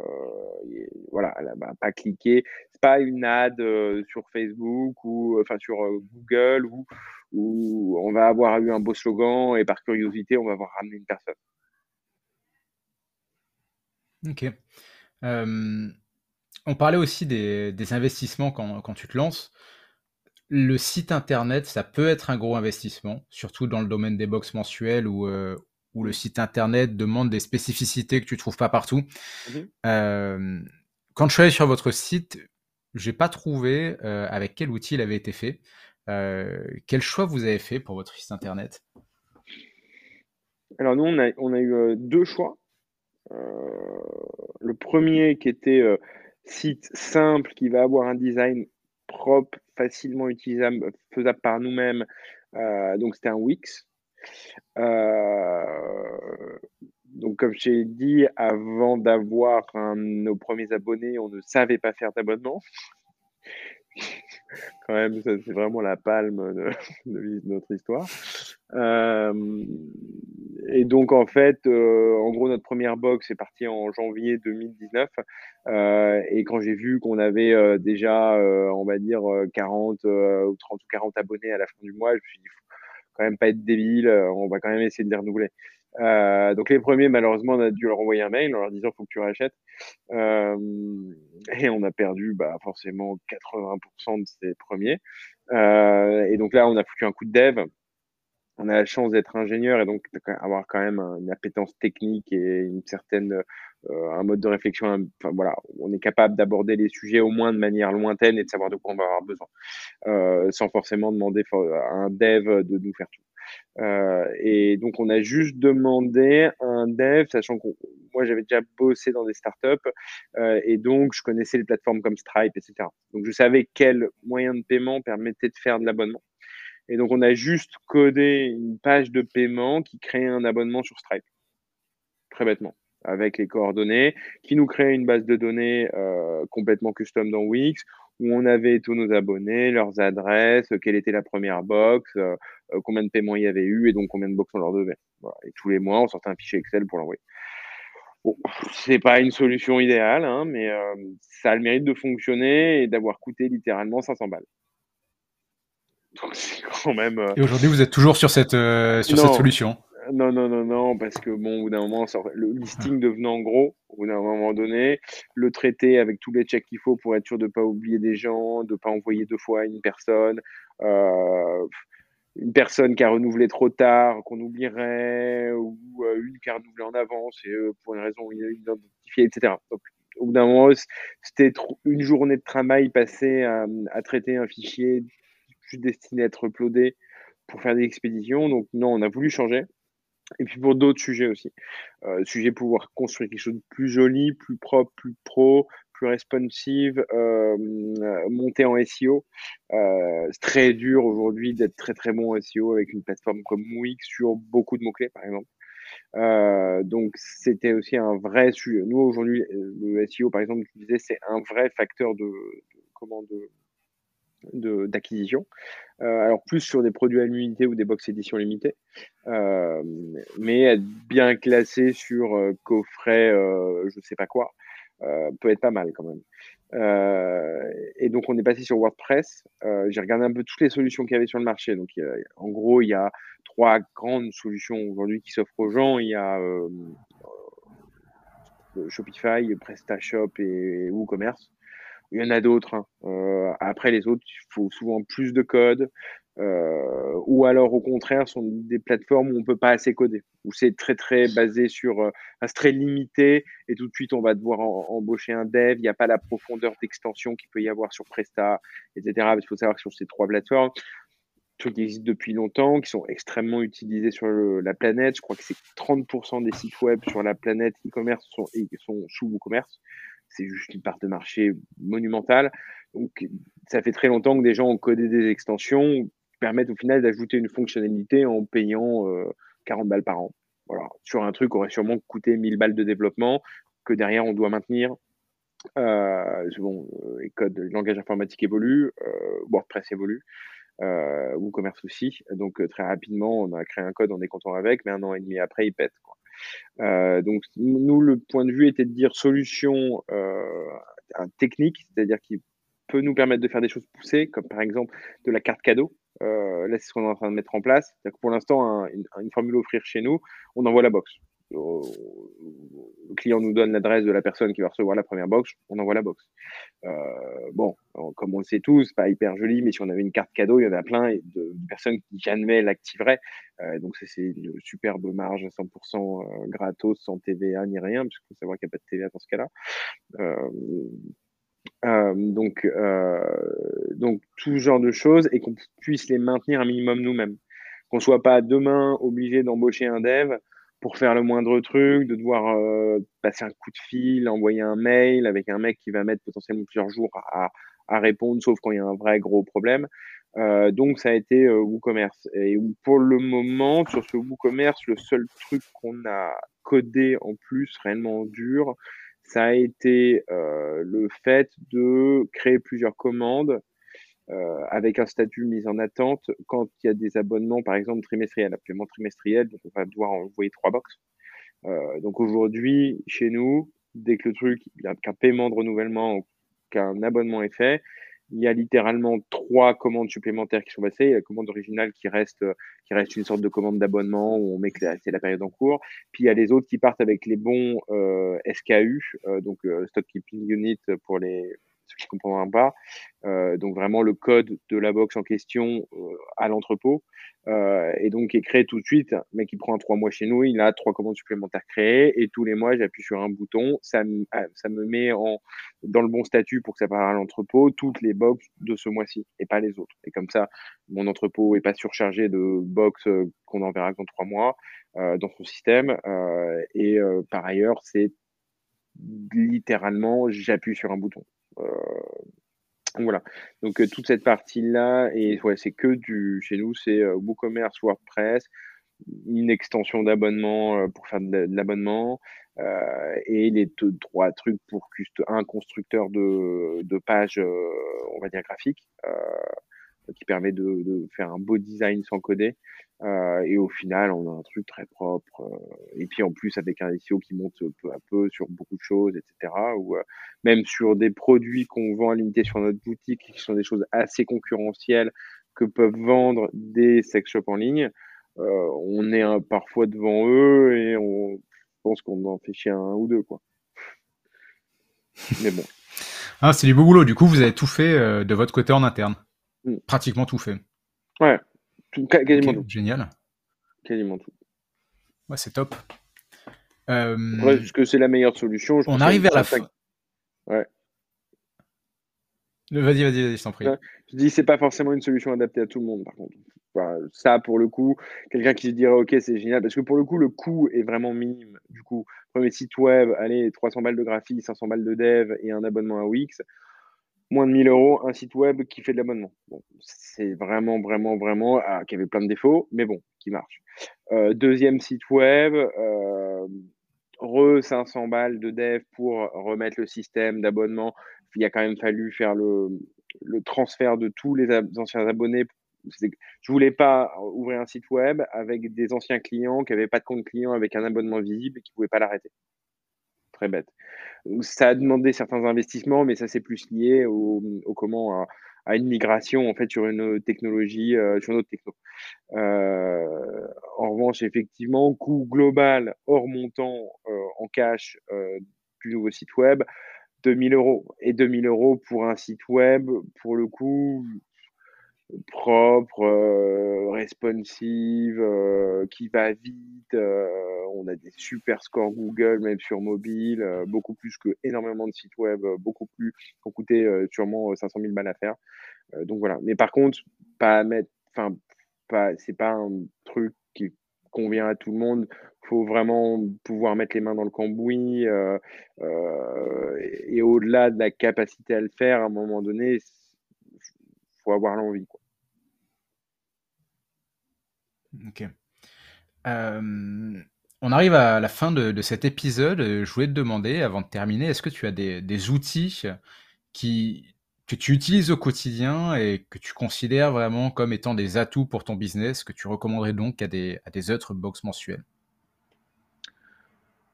S2: Euh, voilà, elle n'a pas cliqué. C'est pas une ad euh, sur Facebook ou enfin sur euh, Google où, où on va avoir eu un beau slogan et par curiosité on va avoir ramené une personne.
S1: Ok. on parlait aussi des, investissements quand, quand, tu te lances. Le site internet, ça peut être un gros investissement, surtout dans le domaine des box mensuelles ou, où le site internet demande des spécificités que tu trouves pas partout. Mmh euh, quand je suis allé sur votre site, j'ai pas trouvé euh, avec quel outil il avait été fait. Euh, quel choix vous avez fait pour votre site internet?
S2: Alors nous, on a, on a eu deux choix. le premier qui était site simple, qui va avoir un design propre, facilement utilisable, faisable par nous-mêmes. donc c'était un Wix. Euh, donc, comme j'ai dit, avant d'avoir nos premiers abonnés, on ne savait pas faire d'abonnement. quand même, c'est vraiment la palme de, notre histoire. Euh, et donc, en fait, euh, en gros, notre première box est partie en janvier 2019. Euh, et quand j'ai vu qu'on avait déjà, on va dire, 40 ou 30 ou 40 abonnés à la fin du mois, je me suis dit, quand même pas être débile, on va quand même essayer de les renouveler. Euh, donc les premiers, malheureusement, on a dû leur envoyer un mail en leur disant faut que tu rachètes. Euh, et on a perdu bah, forcément 80% de ces premiers. Euh, et donc là, on a foutu un coup de dev. On a la chance d'être ingénieur et donc avoir quand même une appétence technique et une certaine euh, un mode de réflexion. Voilà, on est capable d'aborder les sujets au moins de manière lointaine et de savoir de quoi on va avoir besoin, euh, sans forcément demander à un dev de nous faire tout. Euh, et donc, on a juste demandé un dev, sachant que moi, j'avais déjà bossé dans des startups euh, et donc je connaissais les plateformes comme Stripe, etc. Donc, je savais quel moyen de paiement permettait de faire de l'abonnement. Et donc, on a juste codé une page de paiement qui créait un abonnement sur Stripe, très bêtement avec les coordonnées, qui nous créait une base de données euh, complètement custom dans Wix, où on avait tous nos abonnés, leurs adresses, quelle était la première box, euh, euh, combien de paiements il y avait eu et donc combien de box on leur devait. Et tous les mois, on sortait un fichier Excel pour l'envoyer. Bon, c'est pas une solution idéale, hein, mais euh, ça a le mérite de fonctionner et d'avoir coûté littéralement 500 balles.
S1: Donc c'est quand même. Et aujourd'hui, vous êtes toujours sur cette sur cette solution
S2: non, non, non, non, parce que bon, au bout d'un moment, le listing devenant gros, au bout d'un moment donné, le traiter avec tous les checks qu'il faut pour être sûr de ne pas oublier des gens, de ne pas envoyer deux fois une personne, euh, une personne qui a renouvelé trop tard, qu'on oublierait, ou euh, une qui a renouvelé en avance et euh, pour une raison identifiée, etc. Donc, au bout d'un moment, c'était une journée de travail passée à, à, traiter un fichier juste destiné à être uploadé pour faire des expéditions. Donc non, on a voulu changer. Et puis pour d'autres sujets aussi. Euh, sujet pouvoir construire quelque chose de plus joli, plus propre, plus pro, plus responsive, euh, monter en SEO. Euh, c'est très dur aujourd'hui d'être très très bon en SEO avec une plateforme comme Wix sur beaucoup de mots-clés par exemple. Euh, donc c'était aussi un vrai sujet. Nous aujourd'hui, le SEO par exemple, tu disais, c'est un vrai facteur de comment de d'acquisition. Euh, alors plus sur des produits à l'unité ou des box éditions limitées, euh, mais être bien classé sur euh, coffret, je sais pas quoi, peut être pas mal quand même. et donc on est passé sur WordPress. J'ai regardé un peu toutes les solutions qu'il y avait sur le marché. Donc en gros il y a trois grandes solutions aujourd'hui qui s'offrent aux gens. Il y a Shopify, PrestaShop et WooCommerce. Il y en a d'autres. Hein. Euh, après, les autres, il faut souvent plus de code. Euh, ou alors, au contraire, sont des plateformes où on ne peut pas assez coder, où c'est très, très basé sur. Euh, c'est très limité et tout de suite, on va devoir embaucher un dev. Il n'y a pas la profondeur d'extension qu'il peut y avoir sur Presta, etc. Il faut savoir que sur ces trois plateformes, qui existent depuis longtemps, qui sont extrêmement utilisés sur la planète. Je crois que c'est 30% des sites web sur la planète e-commerce sont, sont sous WooCommerce c'est juste une part de marché monumentale. Donc, ça fait très longtemps que des gens ont codé des extensions qui permettent au final d'ajouter une fonctionnalité en payant 40 euh, balles par an. Voilà, sur un truc qui aurait sûrement coûté 1000 balles de développement que derrière on doit maintenir. Euh, bon, euh, les codes, le langage informatique évolue, WordPress évolue, WooCommerce aussi. Donc très rapidement, on a créé un code, on est content avec, mais un an et demi après, il pète. Euh, donc nous, le point de vue était de dire solution euh, technique, c'est-à-dire qui peut nous permettre de faire des choses poussées, comme par exemple de la carte cadeau. Euh, là, c'est ce qu'on est en train de mettre en place. pour l'instant, une, une, formule offrir chez nous, on envoie la box le client nous donne l'adresse de la personne qui va recevoir la première box, on envoie la box. Euh, bon, comme on le sait tous, pas hyper joli, mais si on avait une carte cadeau, il y en a plein de, personnes qui jamais l'activeraient. Euh, donc c'est une superbe marge à 100% euh, gratos, sans TVA ni rien, parce qu'il faut savoir qu'il n'y a pas de TVA dans ce cas-là. donc, donc tout genre de choses et qu'on puisse les maintenir un minimum nous-mêmes. Qu'on soit pas demain obligé d'embaucher un dev pour faire le moindre truc, de devoir euh, passer un coup de fil, envoyer un mail avec un mec qui va mettre potentiellement plusieurs jours à, répondre, sauf quand il y a un vrai gros problème. Euh, donc ça a été euh, WooCommerce. Et pour le moment, sur ce WooCommerce, le seul truc qu'on a codé en plus réellement dur, ça a été le fait de créer plusieurs commandes avec un statut mis en attente quand il y a des abonnements, par exemple trimestriels, paiement trimestriel, donc on va devoir envoyer trois box. donc aujourd'hui, chez nous, dès que le truc, qu'un paiement de renouvellement ou qu'un abonnement est fait, il y a littéralement trois commandes supplémentaires qui sont passées. Il y a la commande originale qui reste, qui reste une sorte de commande d'abonnement où on met que c'est la période en cours. Puis il y a les autres qui partent avec les bons euh, SKU, euh, donc euh, Stock Keeping Unit pour les, ceux qui comprendront pas. Euh, donc vraiment le code de la box en question euh, à l'entrepôt. Euh, et donc est créé tout de suite, mais qui prend trois mois chez nous, il a trois commandes supplémentaires créées et tous les mois j'appuie sur un bouton, ça, ah, ça me met en, dans le bon statut pour que ça parte à l'entrepôt toutes les box de ce mois-ci et pas les autres. Et comme ça, mon entrepôt est pas surchargé de box qu'on enverra dans trois mois dans son système. et par ailleurs, c'est littéralement j'appuie sur un bouton. Euh, voilà. Donc euh, toute cette partie-là, et ouais, c'est que du chez nous, c'est euh, WooCommerce, WordPress, une extension d'abonnement pour faire de l'abonnement et les trois trucs pour un constructeur de, de pages, on va dire graphiques, qui permet de, faire un beau design sans coder. Euh, et au final, on a un truc très propre. Euh, et puis en plus, avec un SEO qui monte peu à peu sur beaucoup de choses, etc. Ou euh, même sur des produits qu'on vend à l'unité sur notre boutique, qui sont des choses assez concurrentielles que peuvent vendre des sex shops en ligne. on est parfois devant eux et on pense qu'on en fait chier un ou deux, quoi. Mais bon.
S1: Ah, c'est du beau boulot. Du coup, vous avez tout fait de votre côté en interne. Mm. Pratiquement tout fait.
S2: Ouais, quasiment tout.
S1: Génial.
S2: Quasiment tout.
S1: Ouais, c'est top.
S2: Euh... Est-ce que c'est la meilleure solution
S1: On arrive vers la fin.
S2: Ouais.
S1: Vas-y, vas-y, vas-y, je t'en prie.
S2: Je dis, c'est pas forcément une solution adaptée à tout le monde, par contre. ça, pour le coup, quelqu'un qui se dirait, OK, c'est génial, parce que pour le coup, le coût est vraiment minime. Du coup, premier site web, allez, 300 balles de graphie, 500 balles de dev et un abonnement à Wix moins de 1000 euros, un site web qui fait de l'abonnement. Bon, c'est vraiment, vraiment, vraiment, ah, qui avait plein de défauts, mais bon, qui marche. Euh, deuxième site web, euh, re 500 balles de dev pour remettre le système d'abonnement. Il a quand même fallu faire le, le transfert de tous les anciens abonnés. Je voulais pas ouvrir un site web avec des anciens clients qui n'avaient pas de compte client avec un abonnement visible et qui ne pouvaient pas l'arrêter. Très bête ça a demandé certains investissements, mais ça c'est plus lié au, comment à, une migration en fait sur une technologie, euh, sur notre techno. Euh, en revanche, effectivement, coût global hors montant euh, en cash du nouveau site web, 2000 euros. Et 2000 euros pour un site web, pour le coup, propre, euh, responsive, euh, qui va vite. Euh, on a des super scores Google, même sur mobile, beaucoup plus que énormément de sites web, beaucoup plus, qui ont coûté sûrement 500 000 balles à faire. donc voilà. Mais par contre, pas mettre, enfin, pas, c'est pas un truc qui convient à tout le monde. Faut vraiment pouvoir mettre les mains dans le cambouis et au-delà de la capacité à le faire, à un moment donné, faut avoir l'envie.
S1: Ok. Euh, on arrive à la fin de, cet épisode. Je voulais te demander, avant de terminer, est-ce que tu as des, outils qui, que tu utilises au quotidien et que tu considères vraiment comme étant des atouts pour ton business, que tu recommanderais donc à des, à des autres box mensuels?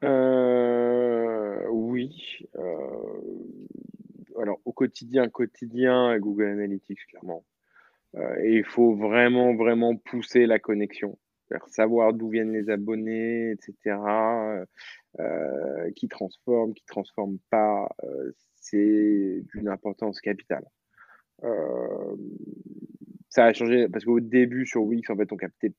S2: Euh, Oui. Euh, alors, au quotidien, quotidien, Google Analytics, clairement. Euh, et il faut vraiment, vraiment pousser la connexion, savoir d'où viennent les abonnés, etc. Euh, euh, qui transforment, qui transforment pas, c'est d'une importance capitale. ça a changé parce qu'au début sur Wix, en fait, on captait,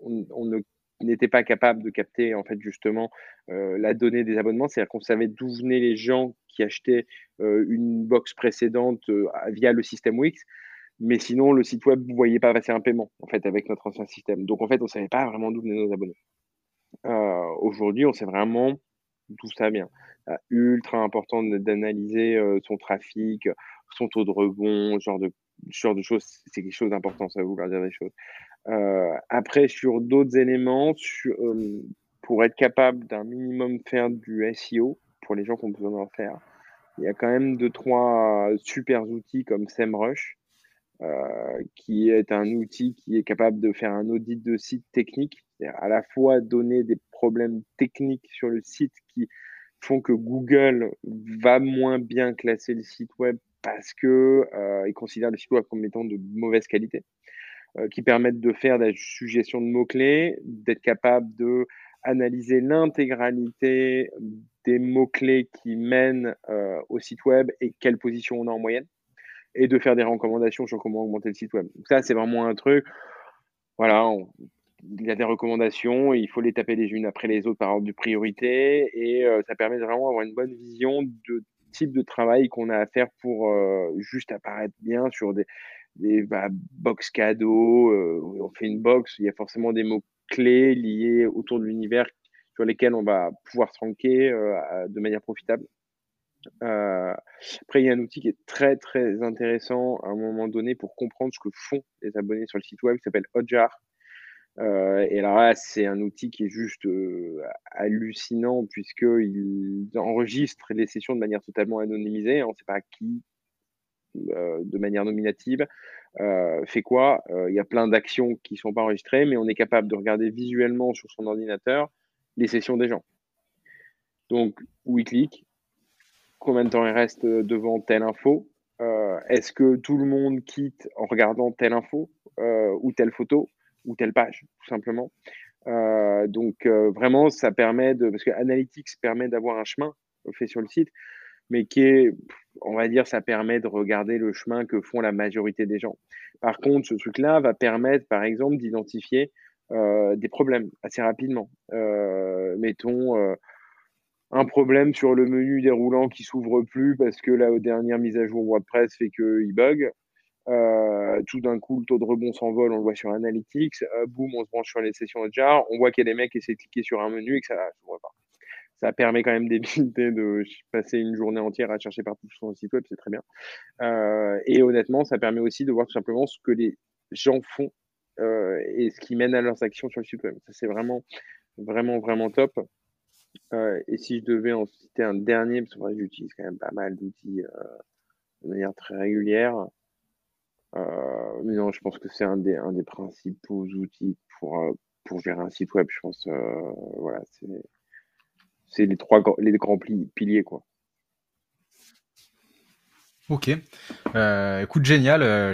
S2: on, ne n'était pas capable de capter en fait justement la donnée des abonnements, c'est-à-dire qu'on savait d'où venaient les gens qui achetaient une box précédente via le système Wix, mais sinon, le site web, vous ne voyez pas passer un paiement, en fait, avec notre ancien système. Donc, en fait, on ne savait pas vraiment d'où venaient nos abonnés. Euh, aujourd'hui, on sait vraiment d'où ça vient. Ultra important d'analyser euh, son trafic, son taux de rebond, ce genre de, genre de choses. C'est quelque chose d'important, ça va vouloir dire des choses. Euh, après, sur d'autres éléments, pour être capable d'un minimum faire du SEO, pour les gens qui ont besoin d'en faire, il y a quand même deux, trois super outils comme SEMrush qui est un outil qui est capable de faire un audit de site technique, à la fois donner des problèmes techniques sur le site qui font que Google va moins bien classer le site web parce que euh, il considère le site web comme étant de mauvaise qualité, euh, qui permettent de faire des suggestions de mots-clés, d'être capable de analyser l'intégralité des mots-clés qui mènent euh, au site web et quelle position on a en moyenne, et de faire des recommandations sur comment augmenter le site web. Donc ça, c'est vraiment un truc. Voilà, il y a des recommandations, il faut les taper les unes après les autres par ordre de priorité, et ça permet vraiment d'avoir une bonne vision de type de travail qu'on a à faire pour juste apparaître bien sur des, des bah, box cadeaux. on fait une box, il y a forcément des mots clés liés autour de l'univers sur lesquels on va pouvoir se ranker de manière profitable. après, il y a un outil qui est très très intéressant à un moment donné pour comprendre ce que font les abonnés sur le site web qui s'appelle Hotjar. Euh, et là, c'est un outil qui est juste euh, hallucinant puisqu'il enregistre les sessions de manière totalement anonymisée. On ne sait pas qui, euh, de manière nominative, fait quoi? Il y a plein d'actions qui ne sont pas enregistrées, mais on est capable de regarder visuellement sur son ordinateur les sessions des gens. Donc, où il clique, combien de temps il reste devant telle info, est-ce que tout le monde quitte en regardant telle info ou telle photo ou telle page, tout simplement. Euh, donc euh, vraiment, ça permet de, parce que Analytics permet d'avoir un chemin fait sur le site, mais qui est, on va dire, ça permet de regarder le chemin que font la majorité des gens. Par contre, ce truc-là va permettre, par exemple, d'identifier euh, des problèmes assez rapidement. mettons un problème sur le menu déroulant qui s'ouvre plus parce que la dernière mise à jour WordPress fait qu'il bug. Euh, tout d'un coup, le taux de rebond s'envole, on le voit sur Analytics. Euh, boum, on se branche sur les sessions de jar. On voit qu'il y a des mecs qui essaient de cliquer sur un menu et que ça ne voit pas. Ça permet quand même d'éviter de passer une journée entière à chercher partout sur son site web, c'est très bien. Euh, et honnêtement, ça permet aussi de voir tout simplement ce que les gens font et ce qui mène à leurs actions sur le site web. Ça, c'est vraiment, vraiment, vraiment top. et si je devais en citer un dernier, parce que j'utilise quand même pas mal d'outils de manière très régulière. Euh, mais non, je pense que c'est un des, un des principaux outils pour, euh, pour gérer un site web. Je pense, euh, voilà, c'est les trois les grands piliers, quoi.
S1: Ok. écoute, génial.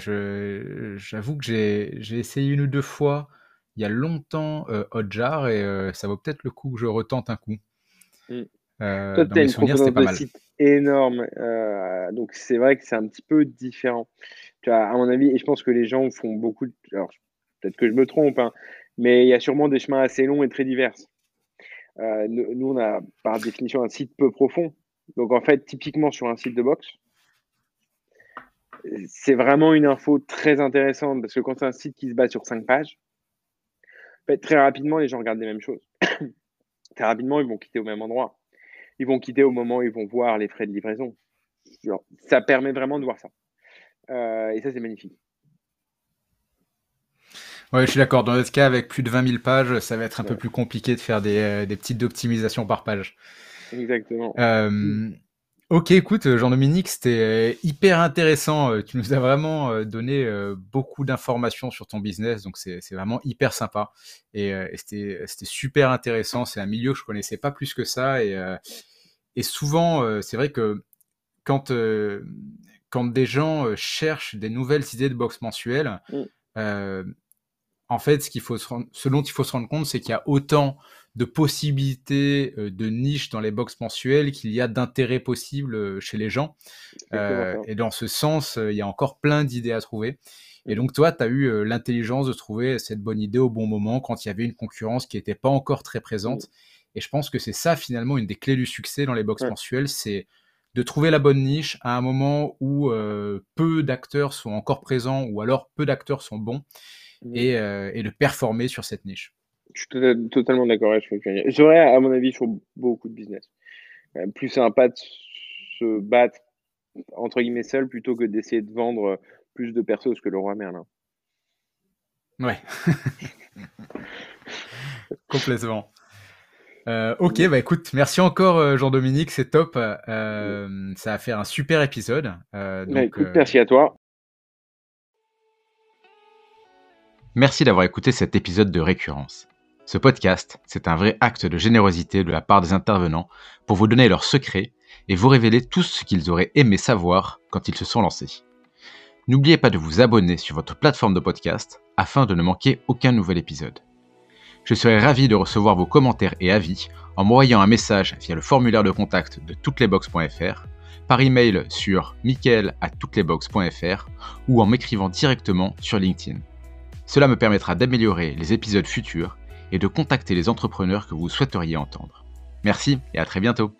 S1: J'avoue que j'ai essayé une ou deux fois il y a longtemps Hotjar et ça vaut peut-être le coup que je retente un coup.
S2: Mmh. Toi, tu as une souvenirs, pas mal. site énorme. donc, c'est vrai que c'est un petit peu différent à mon avis, et je pense que les gens font beaucoup de... Alors, peut-être que je me trompe, hein, mais il y a sûrement des chemins assez longs et très divers. Euh, nous, on a par définition un site peu profond. Donc, en fait, typiquement sur un site de boxe, c'est vraiment une info très intéressante parce que quand c'est un site qui se base sur cinq pages, très rapidement, les gens regardent les mêmes choses. très rapidement, ils vont quitter au même endroit. Ils vont quitter au moment où ils vont voir les frais de livraison. ça permet vraiment de voir ça. Euh, et ça, c'est magnifique.
S1: Ouais, je suis d'accord. Dans notre cas, avec plus de 20 000 pages, ça va être un peu plus compliqué de faire des, euh, des petites optimisations par page.
S2: Exactement.
S1: Euh, ok, écoute, Jean-Dominique, c'était hyper intéressant. Tu nous as vraiment donné beaucoup d'informations sur ton business, donc c'est vraiment hyper sympa. Et, c'était super intéressant. C'est un milieu que je connaissais pas plus que ça. Et, et souvent, c'est vrai que quand quand des gens euh, cherchent des nouvelles idées de box mensuelles, mm. euh, en fait, ce, qu'il faut ce dont il faut se rendre compte, c'est qu'il y a autant de possibilités euh, de niches dans les box mensuelles qu'il y a d'intérêts possibles chez les gens. et dans ce sens, il y a encore plein d'idées à trouver. Et donc, toi, tu as eu l'intelligence de trouver cette bonne idée au bon moment quand il y avait une concurrence qui n'était pas encore très présente. Mm. Et je pense que c'est ça, finalement, une des clés du succès dans les box mensuelles, c'est de trouver la bonne niche à un moment où euh, peu d'acteurs sont encore présents ou alors peu d'acteurs sont bons mmh. euh, et, de performer sur cette niche.
S2: Je suis totalement d'accord avec ce J'aurais, à mon avis, sur beaucoup de business. Euh, plus sympa de se battre entre guillemets seul plutôt que d'essayer de vendre plus de persos que le roi Merlin.
S1: Ouais. Complètement. Euh, ok, bah écoute, merci encore Jean-Dominique, c'est top. Euh, ça a fait un super épisode.
S2: Bah, merci à toi.
S1: Merci d'avoir écouté cet épisode de Récurrence. Ce podcast, c'est un vrai acte de générosité de la part des intervenants pour vous donner leurs secrets et vous révéler tout ce qu'ils auraient aimé savoir quand ils se sont lancés. N'oubliez pas de vous abonner sur votre plateforme de podcast afin de ne manquer aucun nouvel épisode. Je serai ravi de recevoir vos commentaires et avis en m'envoyant un message via le formulaire de contact de touteslesbox.fr, par email sur michael à ou en m'écrivant directement sur LinkedIn. Cela me permettra d'améliorer les épisodes futurs et de contacter les entrepreneurs que vous souhaiteriez entendre. Merci et à très bientôt